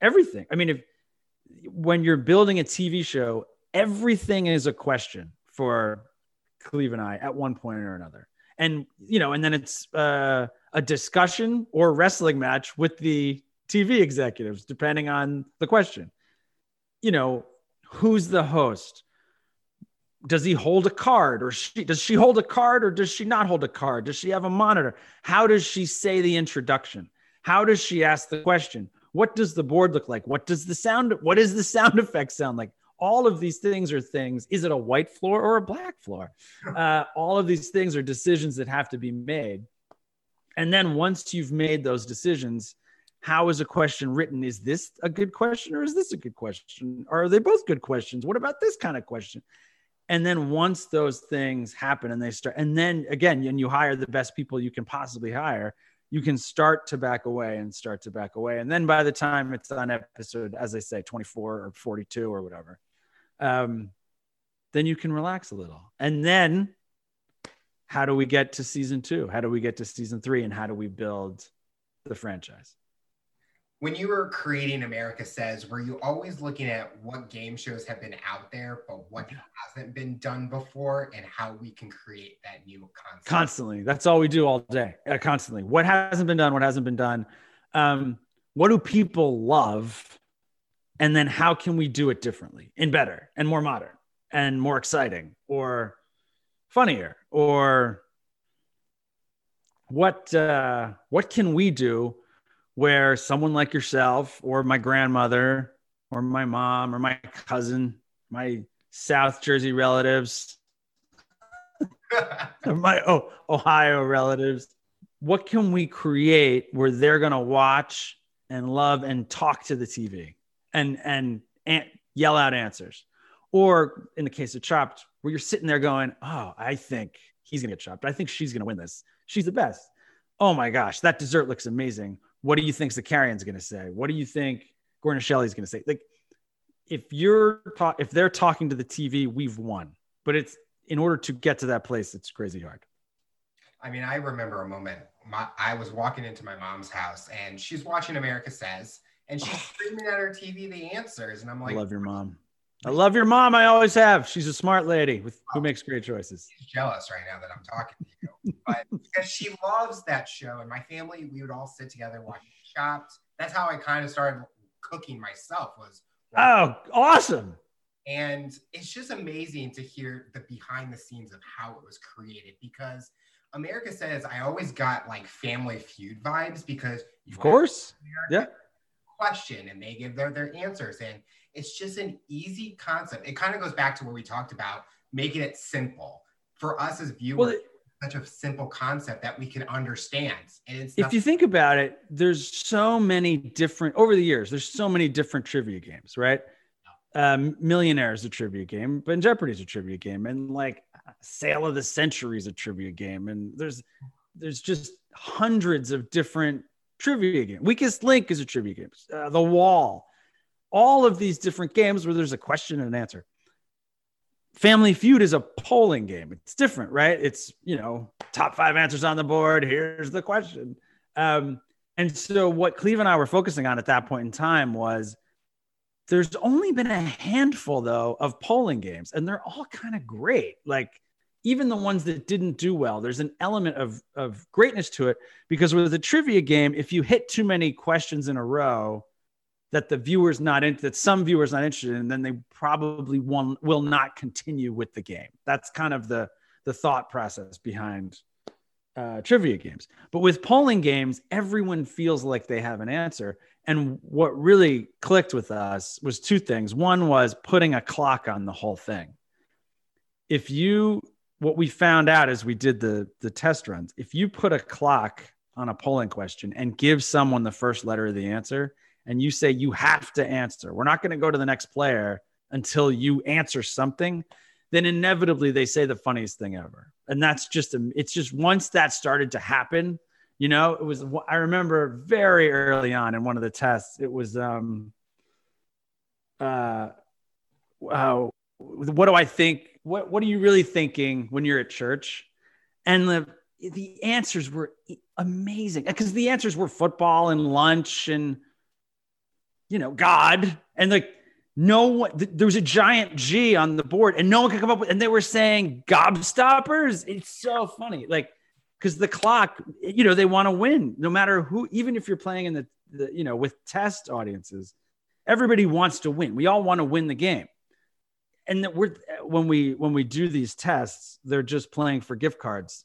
everything. I mean, if when you're building a TV show, everything is a question for Cleve and I at one point or another. And, you know, and then it's uh, a discussion or wrestling match with the TV executives, depending on the question. You know, who's the host? Does he hold a card or she does she hold a card or does she not hold a card? Does she have a monitor? How does she say the introduction? How does she ask the question? What does the board look like? What does the sound what does the sound [laughs] effect sound like? All of these things are things. Is it a white floor or a black floor? Uh, all of these things are decisions that have to be made. And then once you've made those decisions, how is a question written? Is this a good question or is this a good question? Or are they both good questions? What about this kind of question? And then once those things happen and they start, and then again, and you hire the best people you can possibly hire, you can start to back away and start to back away. And then by the time it's on episode, as I say, 24 or 42 or whatever, um, then you can relax a little. And then how do we get to season two? How do we get to season three? And how do we build the franchise? When you were creating America Says, were you always looking at what game shows have been out there, but what hasn't been done before and how we can create that new concept? Constantly. That's all we do all day. Uh, constantly. What hasn't been done? What hasn't been done? Um, what do people love? And then how can we do it differently and better and more modern and more exciting or funnier or what uh, what can we do where someone like yourself or my grandmother or my mom or my cousin my south jersey relatives [laughs] my oh, ohio relatives what can we create where they're going to watch and love and talk to the tv and and, and yell out answers or in the case of chopped where you're sitting there going oh i think he's going to get chopped. I think she's going to win this. She's the best. Oh my gosh, that dessert looks amazing. What do you think Zakarian's going to say? What do you think Gordon Shelley's going to say? Like, if you're ta- if they're talking to the TV, we've won. But it's in order to get to that place, it's crazy hard. I mean, I remember a moment. My, I was walking into my mom's house and she's watching America Says, and she's [sighs] screaming at her TV the answers, and I'm like, I love your mom. I love your mom. I always have. She's a smart lady with who makes great choices. She's jealous right now that I'm talking to you, but [laughs] because she loves that show, and my family, we would all sit together watching Chopped. That's how I kind of started cooking myself. Was oh, awesome! And it's just amazing to hear the behind the scenes of how it was created because America says I always got like Family Feud vibes because of course, yeah. Question and they give their their answers and it's just an easy concept. It kind of goes back to what we talked about, making it simple for us as viewers. Well, it, such a simple concept that we can understand. And it's if you think about it, there's so many different over the years. There's so many different trivia games, right? Um, Millionaire is a trivia game, but Jeopardy is a trivia game, and like Sale of the Century is a trivia game, and there's there's just hundreds of different trivia games. Weakest Link is a trivia game. Uh, the Wall, all of these different games where there's a question and an answer. Family Feud is a polling game. It's different, right? It's, you know, top five answers on the board. Here's the question. Um, and so, what Cleve and I were focusing on at that point in time was there's only been a handful, though, of polling games, and they're all kind of great. Like, even the ones that didn't do well, there's an element of, of greatness to it because with a trivia game, if you hit too many questions in a row, that the viewers not in, that some viewers not interested in, then they probably won't, will not continue with the game. That's kind of the the thought process behind uh, trivia games. But with polling games, everyone feels like they have an answer. And what really clicked with us was two things. One was putting a clock on the whole thing. If you, what we found out as we did the the test runs, if you put a clock on a polling question and give someone the first letter of the answer, and you say you have to answer, we're not going to go to the next player until you answer something, then inevitably they say the funniest thing ever. And that's just, a, it's just once that started to happen, you know, it was, I remember very early on in one of the tests, it was, um, uh, wow, what do I think? What, what are you really thinking when you're at church? And the, the answers were amazing because the answers were football and lunch and you know, God, and like no one, there was a giant G on the board, and no one could come up with, and they were saying gobstoppers. It's so funny, like because the clock, you know, they want to win no matter who, even if you're playing in the, the, you know, with test audiences, everybody wants to win. We all want to win the game, and that we're when we when we do these tests, they're just playing for gift cards,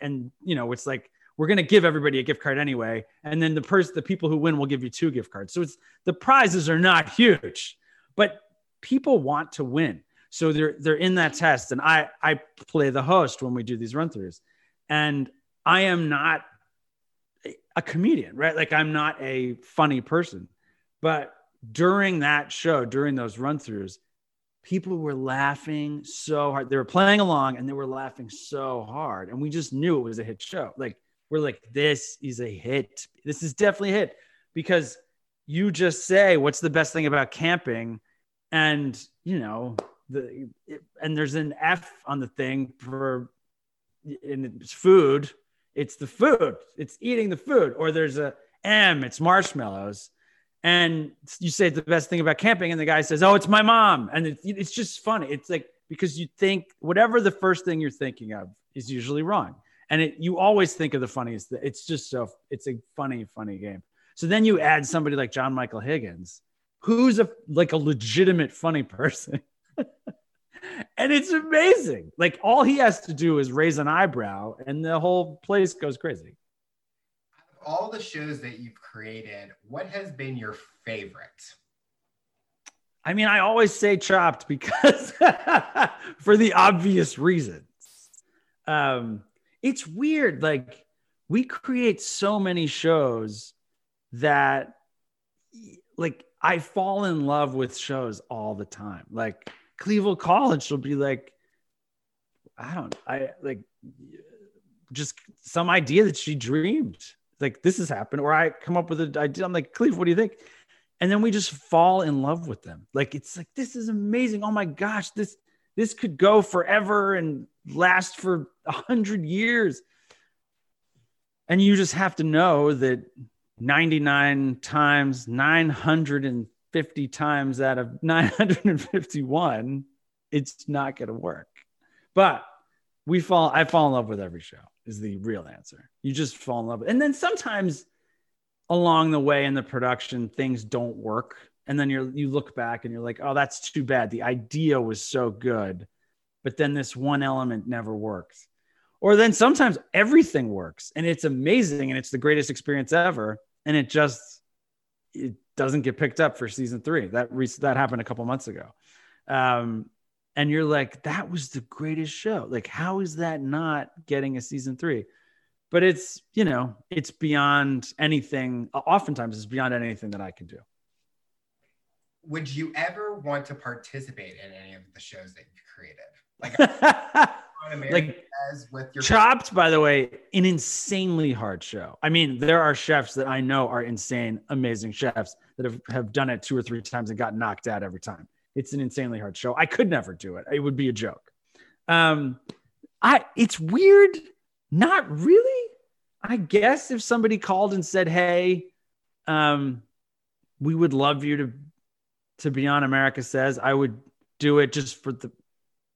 and you know, it's like we're going to give everybody a gift card anyway and then the person the people who win will give you two gift cards. So it's the prizes are not huge but people want to win. So they're they're in that test and i i play the host when we do these run throughs. And i am not a comedian right? Like i'm not a funny person. But during that show during those run throughs people were laughing so hard. They were playing along and they were laughing so hard and we just knew it was a hit show. Like we're like, this is a hit. This is definitely a hit because you just say, what's the best thing about camping? And, you know, the and there's an F on the thing for and it's food. It's the food. It's eating the food. Or there's a M. It's marshmallows. And you say the best thing about camping, and the guy says, "Oh, it's my mom," and it's just funny. It's like because you think whatever the first thing you're thinking of is usually wrong, and it, you always think of the funniest. It's just so it's a funny, funny game. So then you add somebody like John Michael Higgins, who's a like a legitimate funny person. [laughs] and it's amazing. Like all he has to do is raise an eyebrow and the whole place goes crazy. All the shows that you've created, what has been your favorite? I mean, I always say chopped because [laughs] for the obvious reasons. Um, it's weird. Like we create so many shows that like I fall in love with shows all the time. Like Cleveland College will be like, I don't, I like just some idea that she dreamed. Like this has happened, or I come up with an idea. I'm like, Cleve, what do you think? And then we just fall in love with them. Like it's like this is amazing. Oh my gosh, this this could go forever and last for a hundred years. And you just have to know that 99 times 950 times out of 951, it's not going to work. But we fall, I fall in love with every show, is the real answer. You just fall in love. And then sometimes along the way in the production, things don't work. And then you're, you look back and you're like, oh, that's too bad. The idea was so good, but then this one element never works. Or then sometimes everything works and it's amazing and it's the greatest experience ever. And it just, it doesn't get picked up for season three. That re- that happened a couple months ago. Um, and you're like, that was the greatest show. Like, how is that not getting a season three? But it's, you know, it's beyond anything. Oftentimes, it's beyond anything that I can do. Would you ever want to participate in any of the shows that you've created? Like, [laughs] like with your Chopped, by the way, an insanely hard show. I mean, there are chefs that I know are insane, amazing chefs that have, have done it two or three times and got knocked out every time. It's an insanely hard show. I could never do it. It would be a joke. Um, I it's weird. Not really. I guess if somebody called and said, "Hey, um, we would love you to to be on America Says," I would do it just for the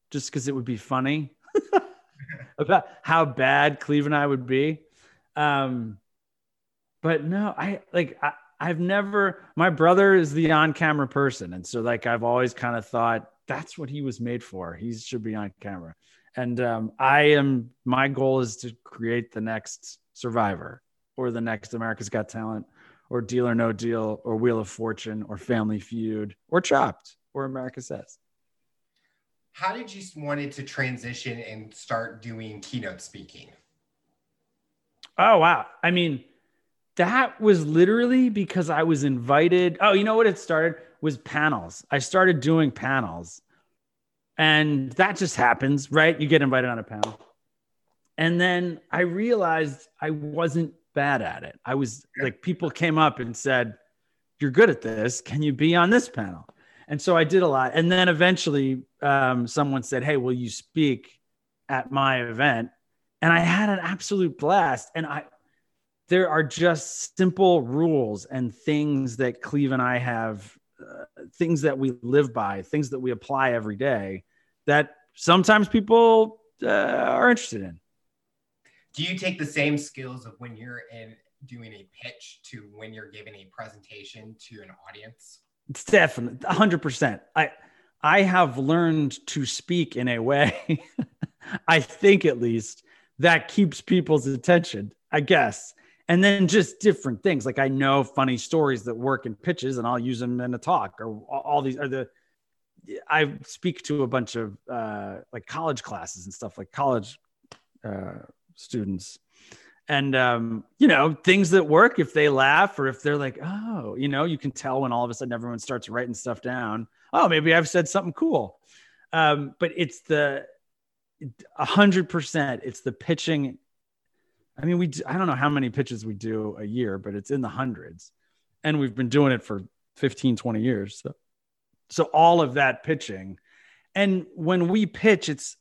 just because it would be funny. [laughs] about how bad Cleve and I would be. Um, but no, I like I, I've never. My brother is the on-camera person, and so like I've always kind of thought that's what he was made for. He should be on camera. And um, I am. My goal is to create the next Survivor or the next America's Got Talent or Deal or No Deal or Wheel of Fortune or Family Feud or Chopped or America Says how did you wanted to transition and start doing keynote speaking? Oh wow. I mean, that was literally because I was invited. Oh, you know what it started was panels. I started doing panels. And that just happens, right? You get invited on a panel. And then I realized I wasn't bad at it. I was like people came up and said, "You're good at this. Can you be on this panel?" And so I did a lot. And then eventually um, someone said, Hey, will you speak at my event? And I had an absolute blast. And I, there are just simple rules and things that Cleve and I have, uh, things that we live by, things that we apply every day that sometimes people uh, are interested in. Do you take the same skills of when you're in doing a pitch to when you're giving a presentation to an audience? It's definitely 100%. I I have learned to speak in a way [laughs] I think at least that keeps people's attention, I guess. And then just different things. Like I know funny stories that work in pitches and I'll use them in a talk or all these are the I speak to a bunch of uh, like college classes and stuff like college uh, students and um, you know things that work if they laugh or if they're like oh you know you can tell when all of a sudden everyone starts writing stuff down oh maybe i've said something cool. Um, but it's the a hundred percent it's the pitching. I mean we i don't know how many pitches we do a year but it's in the hundreds. And we've been doing it for 15 20 years. So so all of that pitching. And when we pitch, it's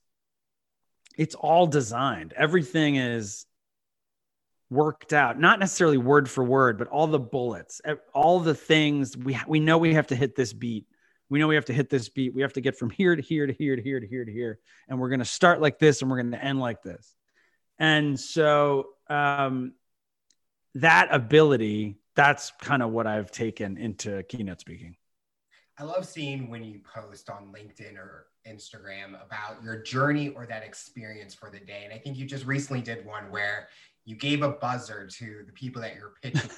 it's all designed. Everything is worked out, not necessarily word for word, but all the bullets, all the things we we know we have to hit this beat. We know we have to hit this beat. We have to get from here to here to here to here to here to here, and we're going to start like this and we're going to end like this. And so um, that ability, that's kind of what I've taken into keynote speaking. I love seeing when you post on LinkedIn or Instagram about your journey or that experience for the day. And I think you just recently did one where you gave a buzzer to the people that you're pitching.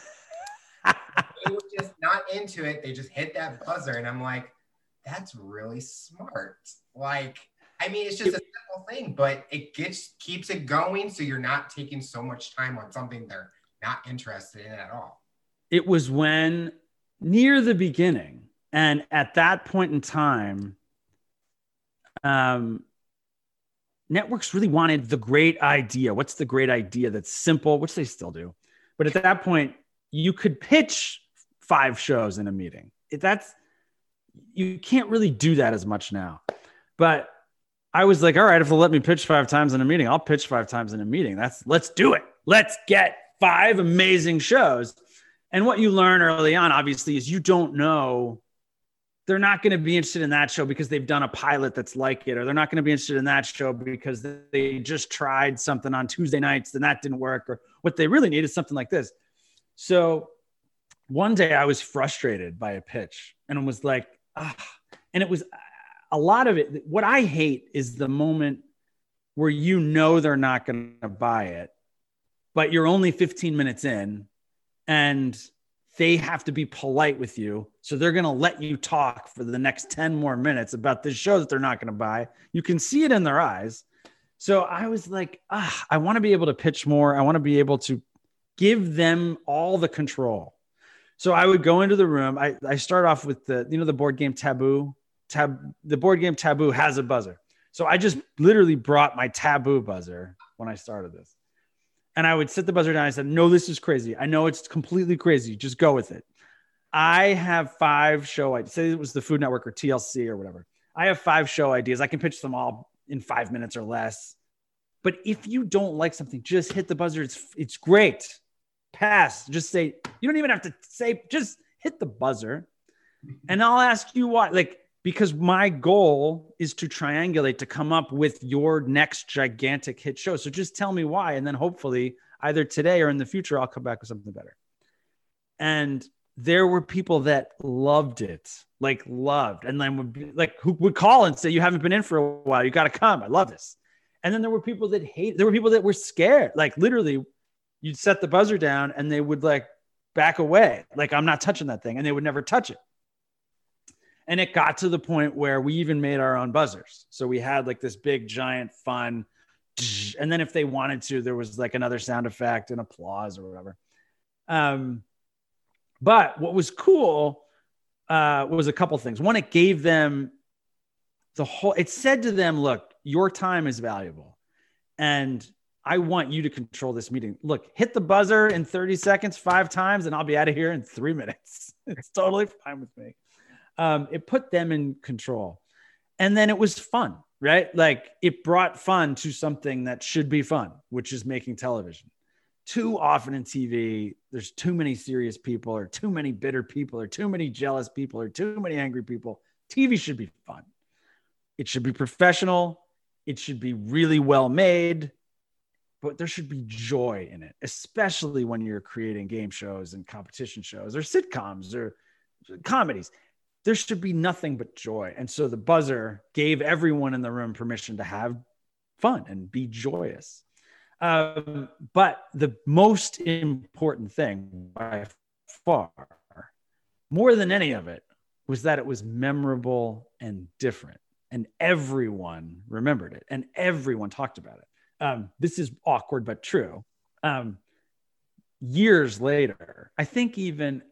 [laughs] they were just not into it. They just hit that buzzer. And I'm like, that's really smart. Like, I mean, it's just a simple thing, but it gets keeps it going. So you're not taking so much time on something they're not interested in at all. It was when near the beginning, and at that point in time, um, networks really wanted the great idea. What's the great idea that's simple, which they still do. But at that point, you could pitch five shows in a meeting. That's you can't really do that as much now. But I was like, all right, if they'll let me pitch five times in a meeting, I'll pitch five times in a meeting. That's let's do it. Let's get five amazing shows. And what you learn early on, obviously, is you don't know they're not going to be interested in that show because they've done a pilot that's like it, or they're not going to be interested in that show because they just tried something on Tuesday nights and that didn't work, or what they really need is something like this. So one day I was frustrated by a pitch and was like, ah, and it was a lot of it. What I hate is the moment where you know they're not going to buy it, but you're only 15 minutes in and they have to be polite with you. So they're going to let you talk for the next 10 more minutes about this show that they're not going to buy. You can see it in their eyes. So I was like, ah, I want to be able to pitch more. I want to be able to give them all the control. So I would go into the room. I, I start off with the, you know, the board game taboo. Tab, the board game taboo has a buzzer. So I just literally brought my taboo buzzer when I started this and I would sit the buzzer down. I said, No, this is crazy. I know it's completely crazy. Just go with it. I have five show ideas. Say it was the Food Network or TLC or whatever. I have five show ideas. I can pitch them all in five minutes or less. But if you don't like something, just hit the buzzer. It's it's great. Pass. Just say, you don't even have to say, just hit the buzzer. And I'll ask you why. Like, because my goal is to triangulate to come up with your next gigantic hit show. So just tell me why. And then hopefully, either today or in the future, I'll come back with something better. And there were people that loved it, like loved, and then would be like who would call and say, You haven't been in for a while. You got to come. I love this. And then there were people that hate, there were people that were scared. Like literally, you'd set the buzzer down and they would like back away. Like, I'm not touching that thing. And they would never touch it. And it got to the point where we even made our own buzzers. So we had like this big, giant, fun, and then if they wanted to, there was like another sound effect and applause or whatever. Um, but what was cool uh, was a couple things. One, it gave them the whole. It said to them, "Look, your time is valuable, and I want you to control this meeting. Look, hit the buzzer in 30 seconds, five times, and I'll be out of here in three minutes. [laughs] It's totally fine with me." um, it put them in control. And then it was fun, right? Like it brought fun to something that should be fun, which is making television. Too often in TV, there's too many serious people, or too many bitter people, or too many jealous people, or too many angry people. TV should be fun. It should be professional. It should be really well made, but there should be joy in it, especially when you're creating game shows and competition shows or sitcoms or comedies there should be nothing but joy. And so the buzzer gave everyone in the room permission to have fun and be joyous. Um, but the most important thing by far, more than any of it, was that it was memorable and different. And everyone remembered it and everyone talked about it. Um, this is awkward, but true. Um, years later, I think even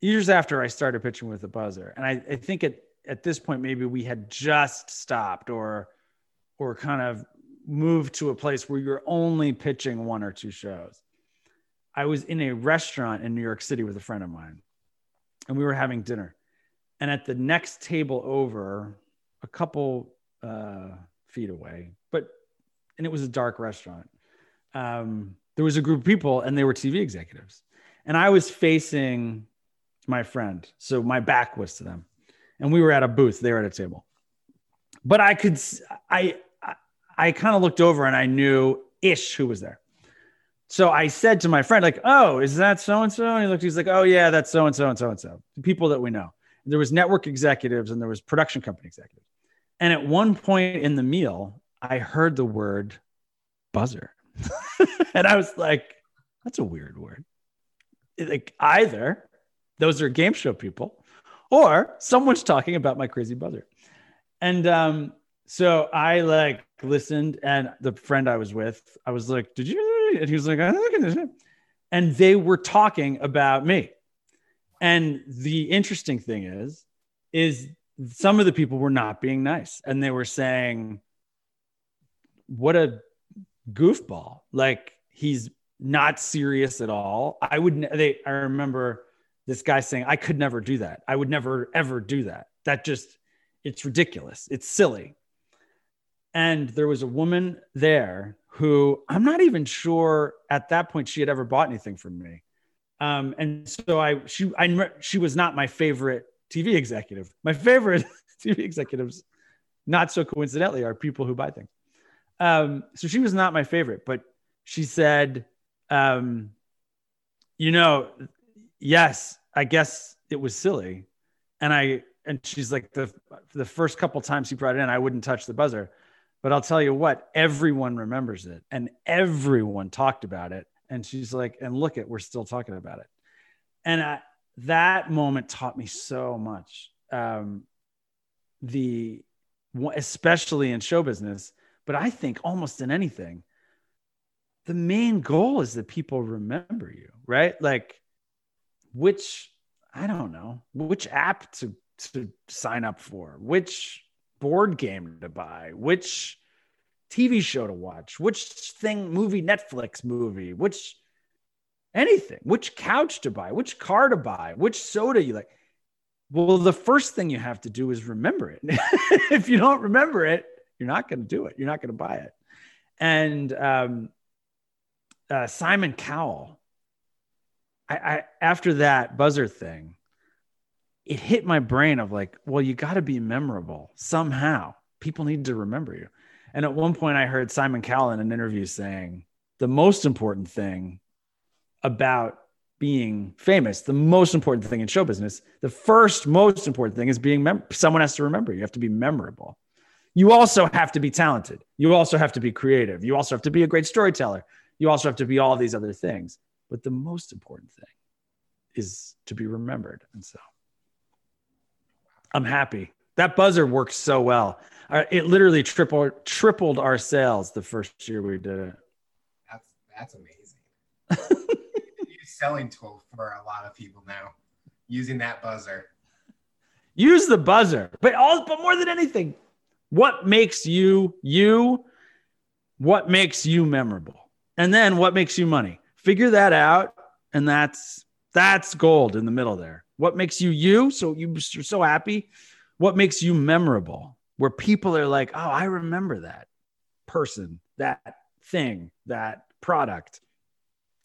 years after I started pitching with the buzzer. And I, I think at, at this point, maybe we had just stopped or, or kind of moved to a place where you're only pitching one or two shows. I was in a restaurant in New York City with a friend of mine, and we were having dinner. And at the next table over, a couple uh, feet away, but and it was a dark restaurant. Um, there was a group of people, and they were TV executives, and I was facing my friend, so my back was to them, and we were at a booth. They were at a table, but I could I I, I kind of looked over and I knew ish who was there. So I said to my friend, like, "Oh, is that so and so?" And he looked. He's like, "Oh yeah, that's so and so and so and so." People that we know. There was network executives and there was production company executives. And at one point in the meal, I heard the word buzzer, [laughs] and I was like, "That's a weird word." Like either those are game show people, or someone's talking about my crazy buzzer. And um, so I like listened, and the friend I was with, I was like, "Did you?" And he was like, "I'm looking at this," and they were talking about me. And the interesting thing is, is some of the people were not being nice, and they were saying, "What a goofball! Like he's not serious at all." I would. They. I remember this guy saying, "I could never do that. I would never ever do that. That just." It's ridiculous. It's silly and there was a woman there who I'm not even sure at that point she had ever bought anything from me. Um, and so I, she, I, she was not my favorite TV executive. My favorite [laughs] TV executives, not so coincidentally, are people who buy things. Um, so she was not my favorite, but she said, um, you know, yes, I guess it was silly. And I, and she's like, the, the first couple times he brought it in, I wouldn't touch the buzzer. But I'll tell you what, everyone remembers it and everyone talked about it. And she's like, and look at, we're still talking about it. And I, that moment taught me so much. Um, the, especially in show business, but I think almost in anything, the main goal is that people remember you, right? Like, which I don't know, which app to to sign up for, which board game to buy, which TV show to watch, which thing, movie, Netflix movie, which anything, which couch to buy, which car to buy, which soda you like. Well, the first thing you have to do is remember it. [laughs] if you don't remember it, you're not going to do it. You're not going to buy it. And um, uh, Simon Cowell, I, I after that buzzer thing, it hit my brain of like, well, you got to be memorable somehow. People need to remember you. And at one point, I heard Simon Cowell in an interview saying the most important thing about being famous, the most important thing in show business, the first most important thing is being mem- someone has to remember. You have to be memorable. You also have to be talented. You also have to be creative. You also have to be a great storyteller. You also have to be all these other things. But the most important thing is to be remembered. And so I'm happy. That buzzer works so well. It literally tripled tripled our sales the first year we did it. That's that's amazing. [laughs] selling tool for a lot of people now, using that buzzer. Use the buzzer, but all but more than anything, what makes you you? What makes you memorable? And then what makes you money? Figure that out, and that's that's gold in the middle there. What makes you you? So you're so happy. What makes you memorable? Where people are like, oh, I remember that person, that thing, that product.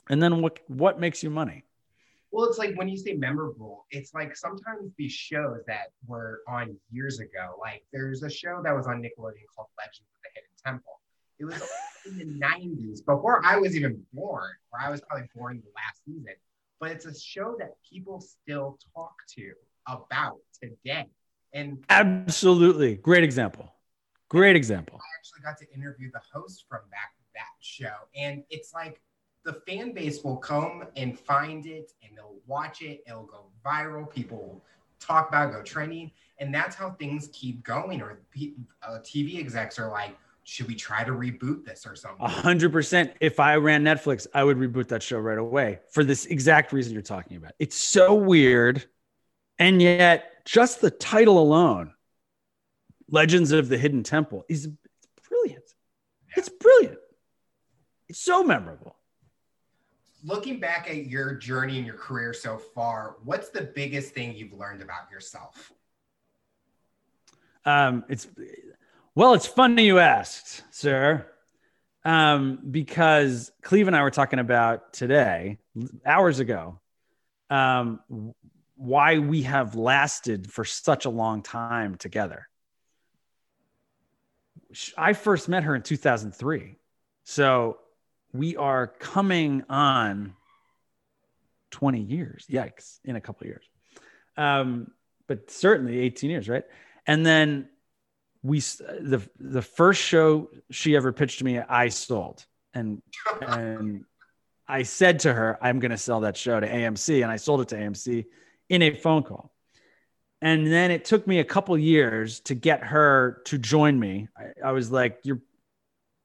And then what what makes you money? Well, it's like when you say memorable, it's like sometimes these shows that were on years ago, like there's a show that was on Nickelodeon called Legends of the Hidden Temple. It was in the [laughs] 90s, before I was even born, or I was probably born the last season but it's a show that people still talk to about today. And absolutely great example. Great example. I actually got to interview the host from that that show, and it's like the fan base will come and find it, and they'll watch it. It'll go viral. People will talk about it, go trending, and that's how things keep going. Or uh, TV execs are like, should we try to reboot this or something? A hundred percent. If I ran Netflix, I would reboot that show right away for this exact reason you're talking about. It's so weird. And yet, just the title alone, Legends of the Hidden Temple, is brilliant. Yeah. It's brilliant. It's so memorable. Looking back at your journey and your career so far, what's the biggest thing you've learned about yourself? Um, it's well, it's funny you asked, sir, um, because Cleve and I were talking about today, hours ago, um, why we have lasted for such a long time together. I first met her in 2003. So we are coming on 20 years. Yikes, in a couple years. Um, but certainly 18 years, right? And then we the the first show she ever pitched to me, I sold. And and I said to her, I'm going to sell that show to AMC and I sold it to AMC in a phone call. And then it took me a couple years to get her to join me. I, I was like, "You're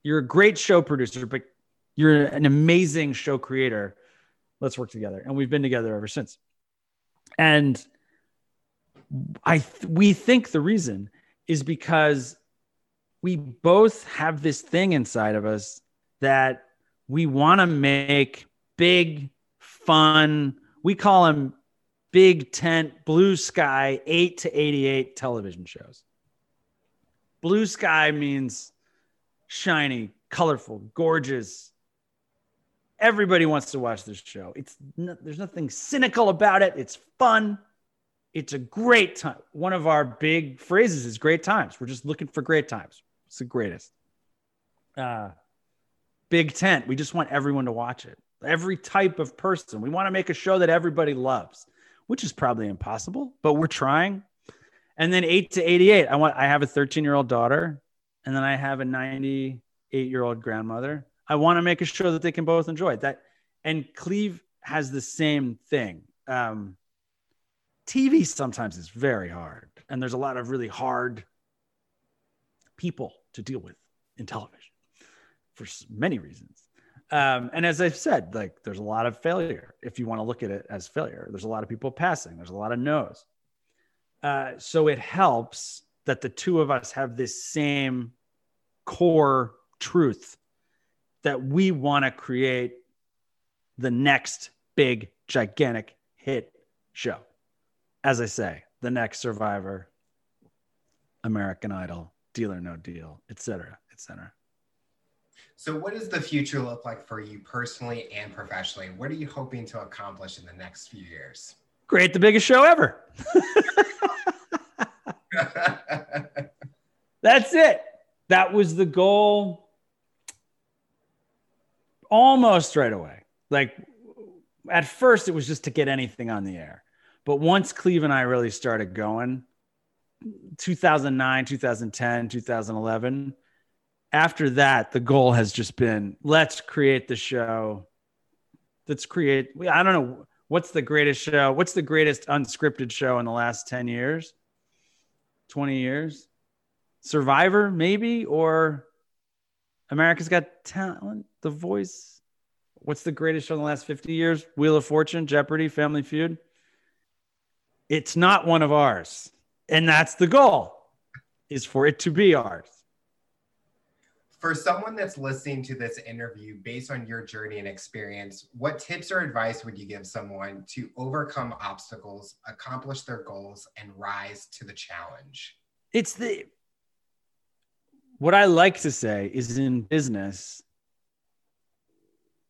you're a great show producer, but you're an amazing show creator. Let's work together." And we've been together ever since. And I we think the reason is because we both have this thing inside of us that we want to make big, fun. We call them big tent, blue sky, 8 to 88 television shows. Blue sky means shiny, colorful, gorgeous. Everybody wants to watch this show. It's no, there's nothing cynical about it. It's fun. It's a great time. One of our big phrases is great times. We're just looking for great times. It's the greatest. Uh, big tent. We just want everyone to watch it. Every type of person. We want to make a show that everybody loves which is probably impossible, but we're trying. And then 8 to 88, I want I have a 13-year-old daughter and then I have a 98-year-old grandmother. I want to make sure that they can both enjoy. That and Cleve has the same thing. Um, TV sometimes is very hard, and there's a lot of really hard people to deal with in television for many reasons. Um, and as I've said, like there's a lot of failure if you want to look at it as failure. There's a lot of people passing. There's a lot of no's. Uh, so it helps that the two of us have this same core truth that we want to create the next big gigantic hit show. As I say, the next Survivor, American Idol, Deal or No Deal, etc., etc. So, what does the future look like for you personally and professionally? What are you hoping to accomplish in the next few years? Create the biggest show ever. [laughs] [laughs] That's it. That was the goal almost right away. Like at first, it was just to get anything on the air. But once Cleve and I really started going, 2009, 2010, 2011, after that, the goal has just been let's create the show. Let's create. I don't know what's the greatest show. What's the greatest unscripted show in the last ten years, twenty years? Survivor, maybe, or America's Got Talent, The Voice. What's the greatest show in the last 50 years? Wheel of Fortune, Jeopardy, Family Feud. It's not one of ours. And that's the goal, is for it to be ours for someone that's listening to this interview based on your journey and experience what tips or advice would you give someone to overcome obstacles accomplish their goals and rise to the challenge it's the what i like to say is in business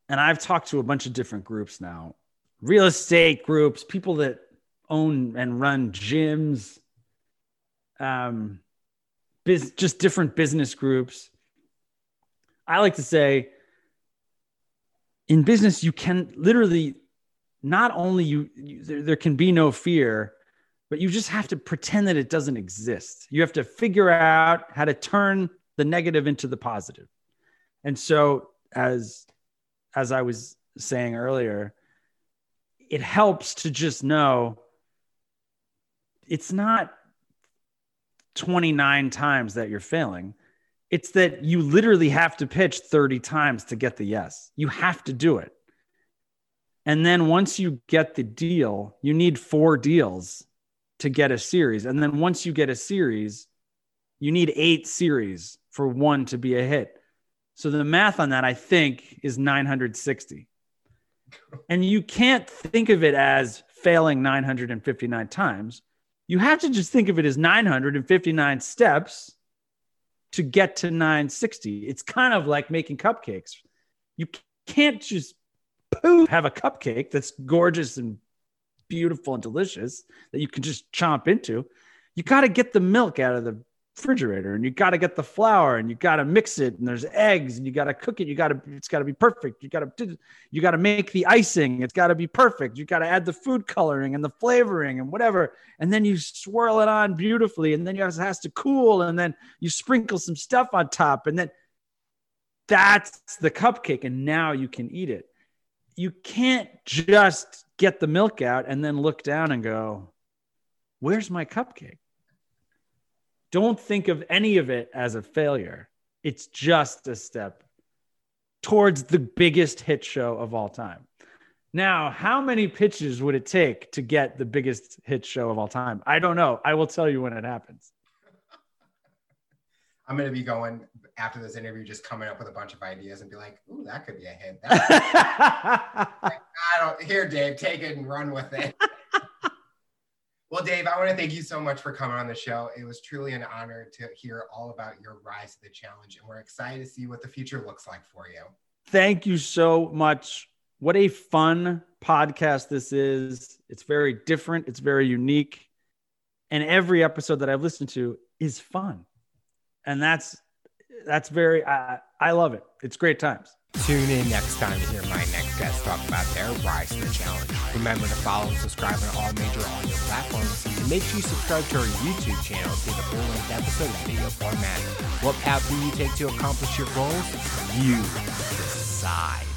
and i've talked to a bunch of different groups now real estate groups people that own and run gyms um biz, just different business groups I like to say in business, you can literally not only you, you there, there can be no fear, but you just have to pretend that it doesn't exist. You have to figure out how to turn the negative into the positive. And so as as I was saying earlier, it helps to just know it's not 29 times that you're failing. It's that you literally have to pitch 30 times to get the yes. You have to do it. And then once you get the deal, you need four deals to get a series. And then once you get a series, you need eight series for one to be a hit. So the math on that, I think, is 960. And you can't think of it as failing 959 times. You have to just think of it as 959 steps to get to 960. It's kind of like making cupcakes. You can't just poof, have a cupcake that's gorgeous and beautiful and delicious that you can just chomp into. You got to get the milk out of the refrigerator and you got to get the flour and you got to mix it and there's eggs and you got to cook it you got to it's got to be perfect you got to you got to make the icing it's got to be perfect you got to add the food coloring and the flavoring and whatever and then you swirl it on beautifully and then it has to cool and then you sprinkle some stuff on top and then that's the cupcake and now you can eat it. You can't just get the milk out and then look down and go where's my cupcake don't think of any of it as a failure. It's just a step towards the biggest hit show of all time. Now, how many pitches would it take to get the biggest hit show of all time? I don't know. I will tell you when it happens. [laughs] I'm going to be going after this interview, just coming up with a bunch of ideas and be like, "Ooh, that could be a hit." [laughs] I don't. Here, Dave, take it and run with it. [laughs] Well, Dave, I want to thank you so much for coming on the show. It was truly an honor to hear all about your rise to the challenge, and we're excited to see what the future looks like for you. Thank you so much. What a fun podcast this is. It's very different, it's very unique. And every episode that I've listened to is fun. And that's that's very I, I love it. It's great times. Tune in next time to hear my next guest talk about their rise to the challenge. Remember to follow and subscribe on all major audio platforms and make sure you subscribe to our YouTube channel to get the full-length episode in video format. What path will you take to accomplish your goals? You decide.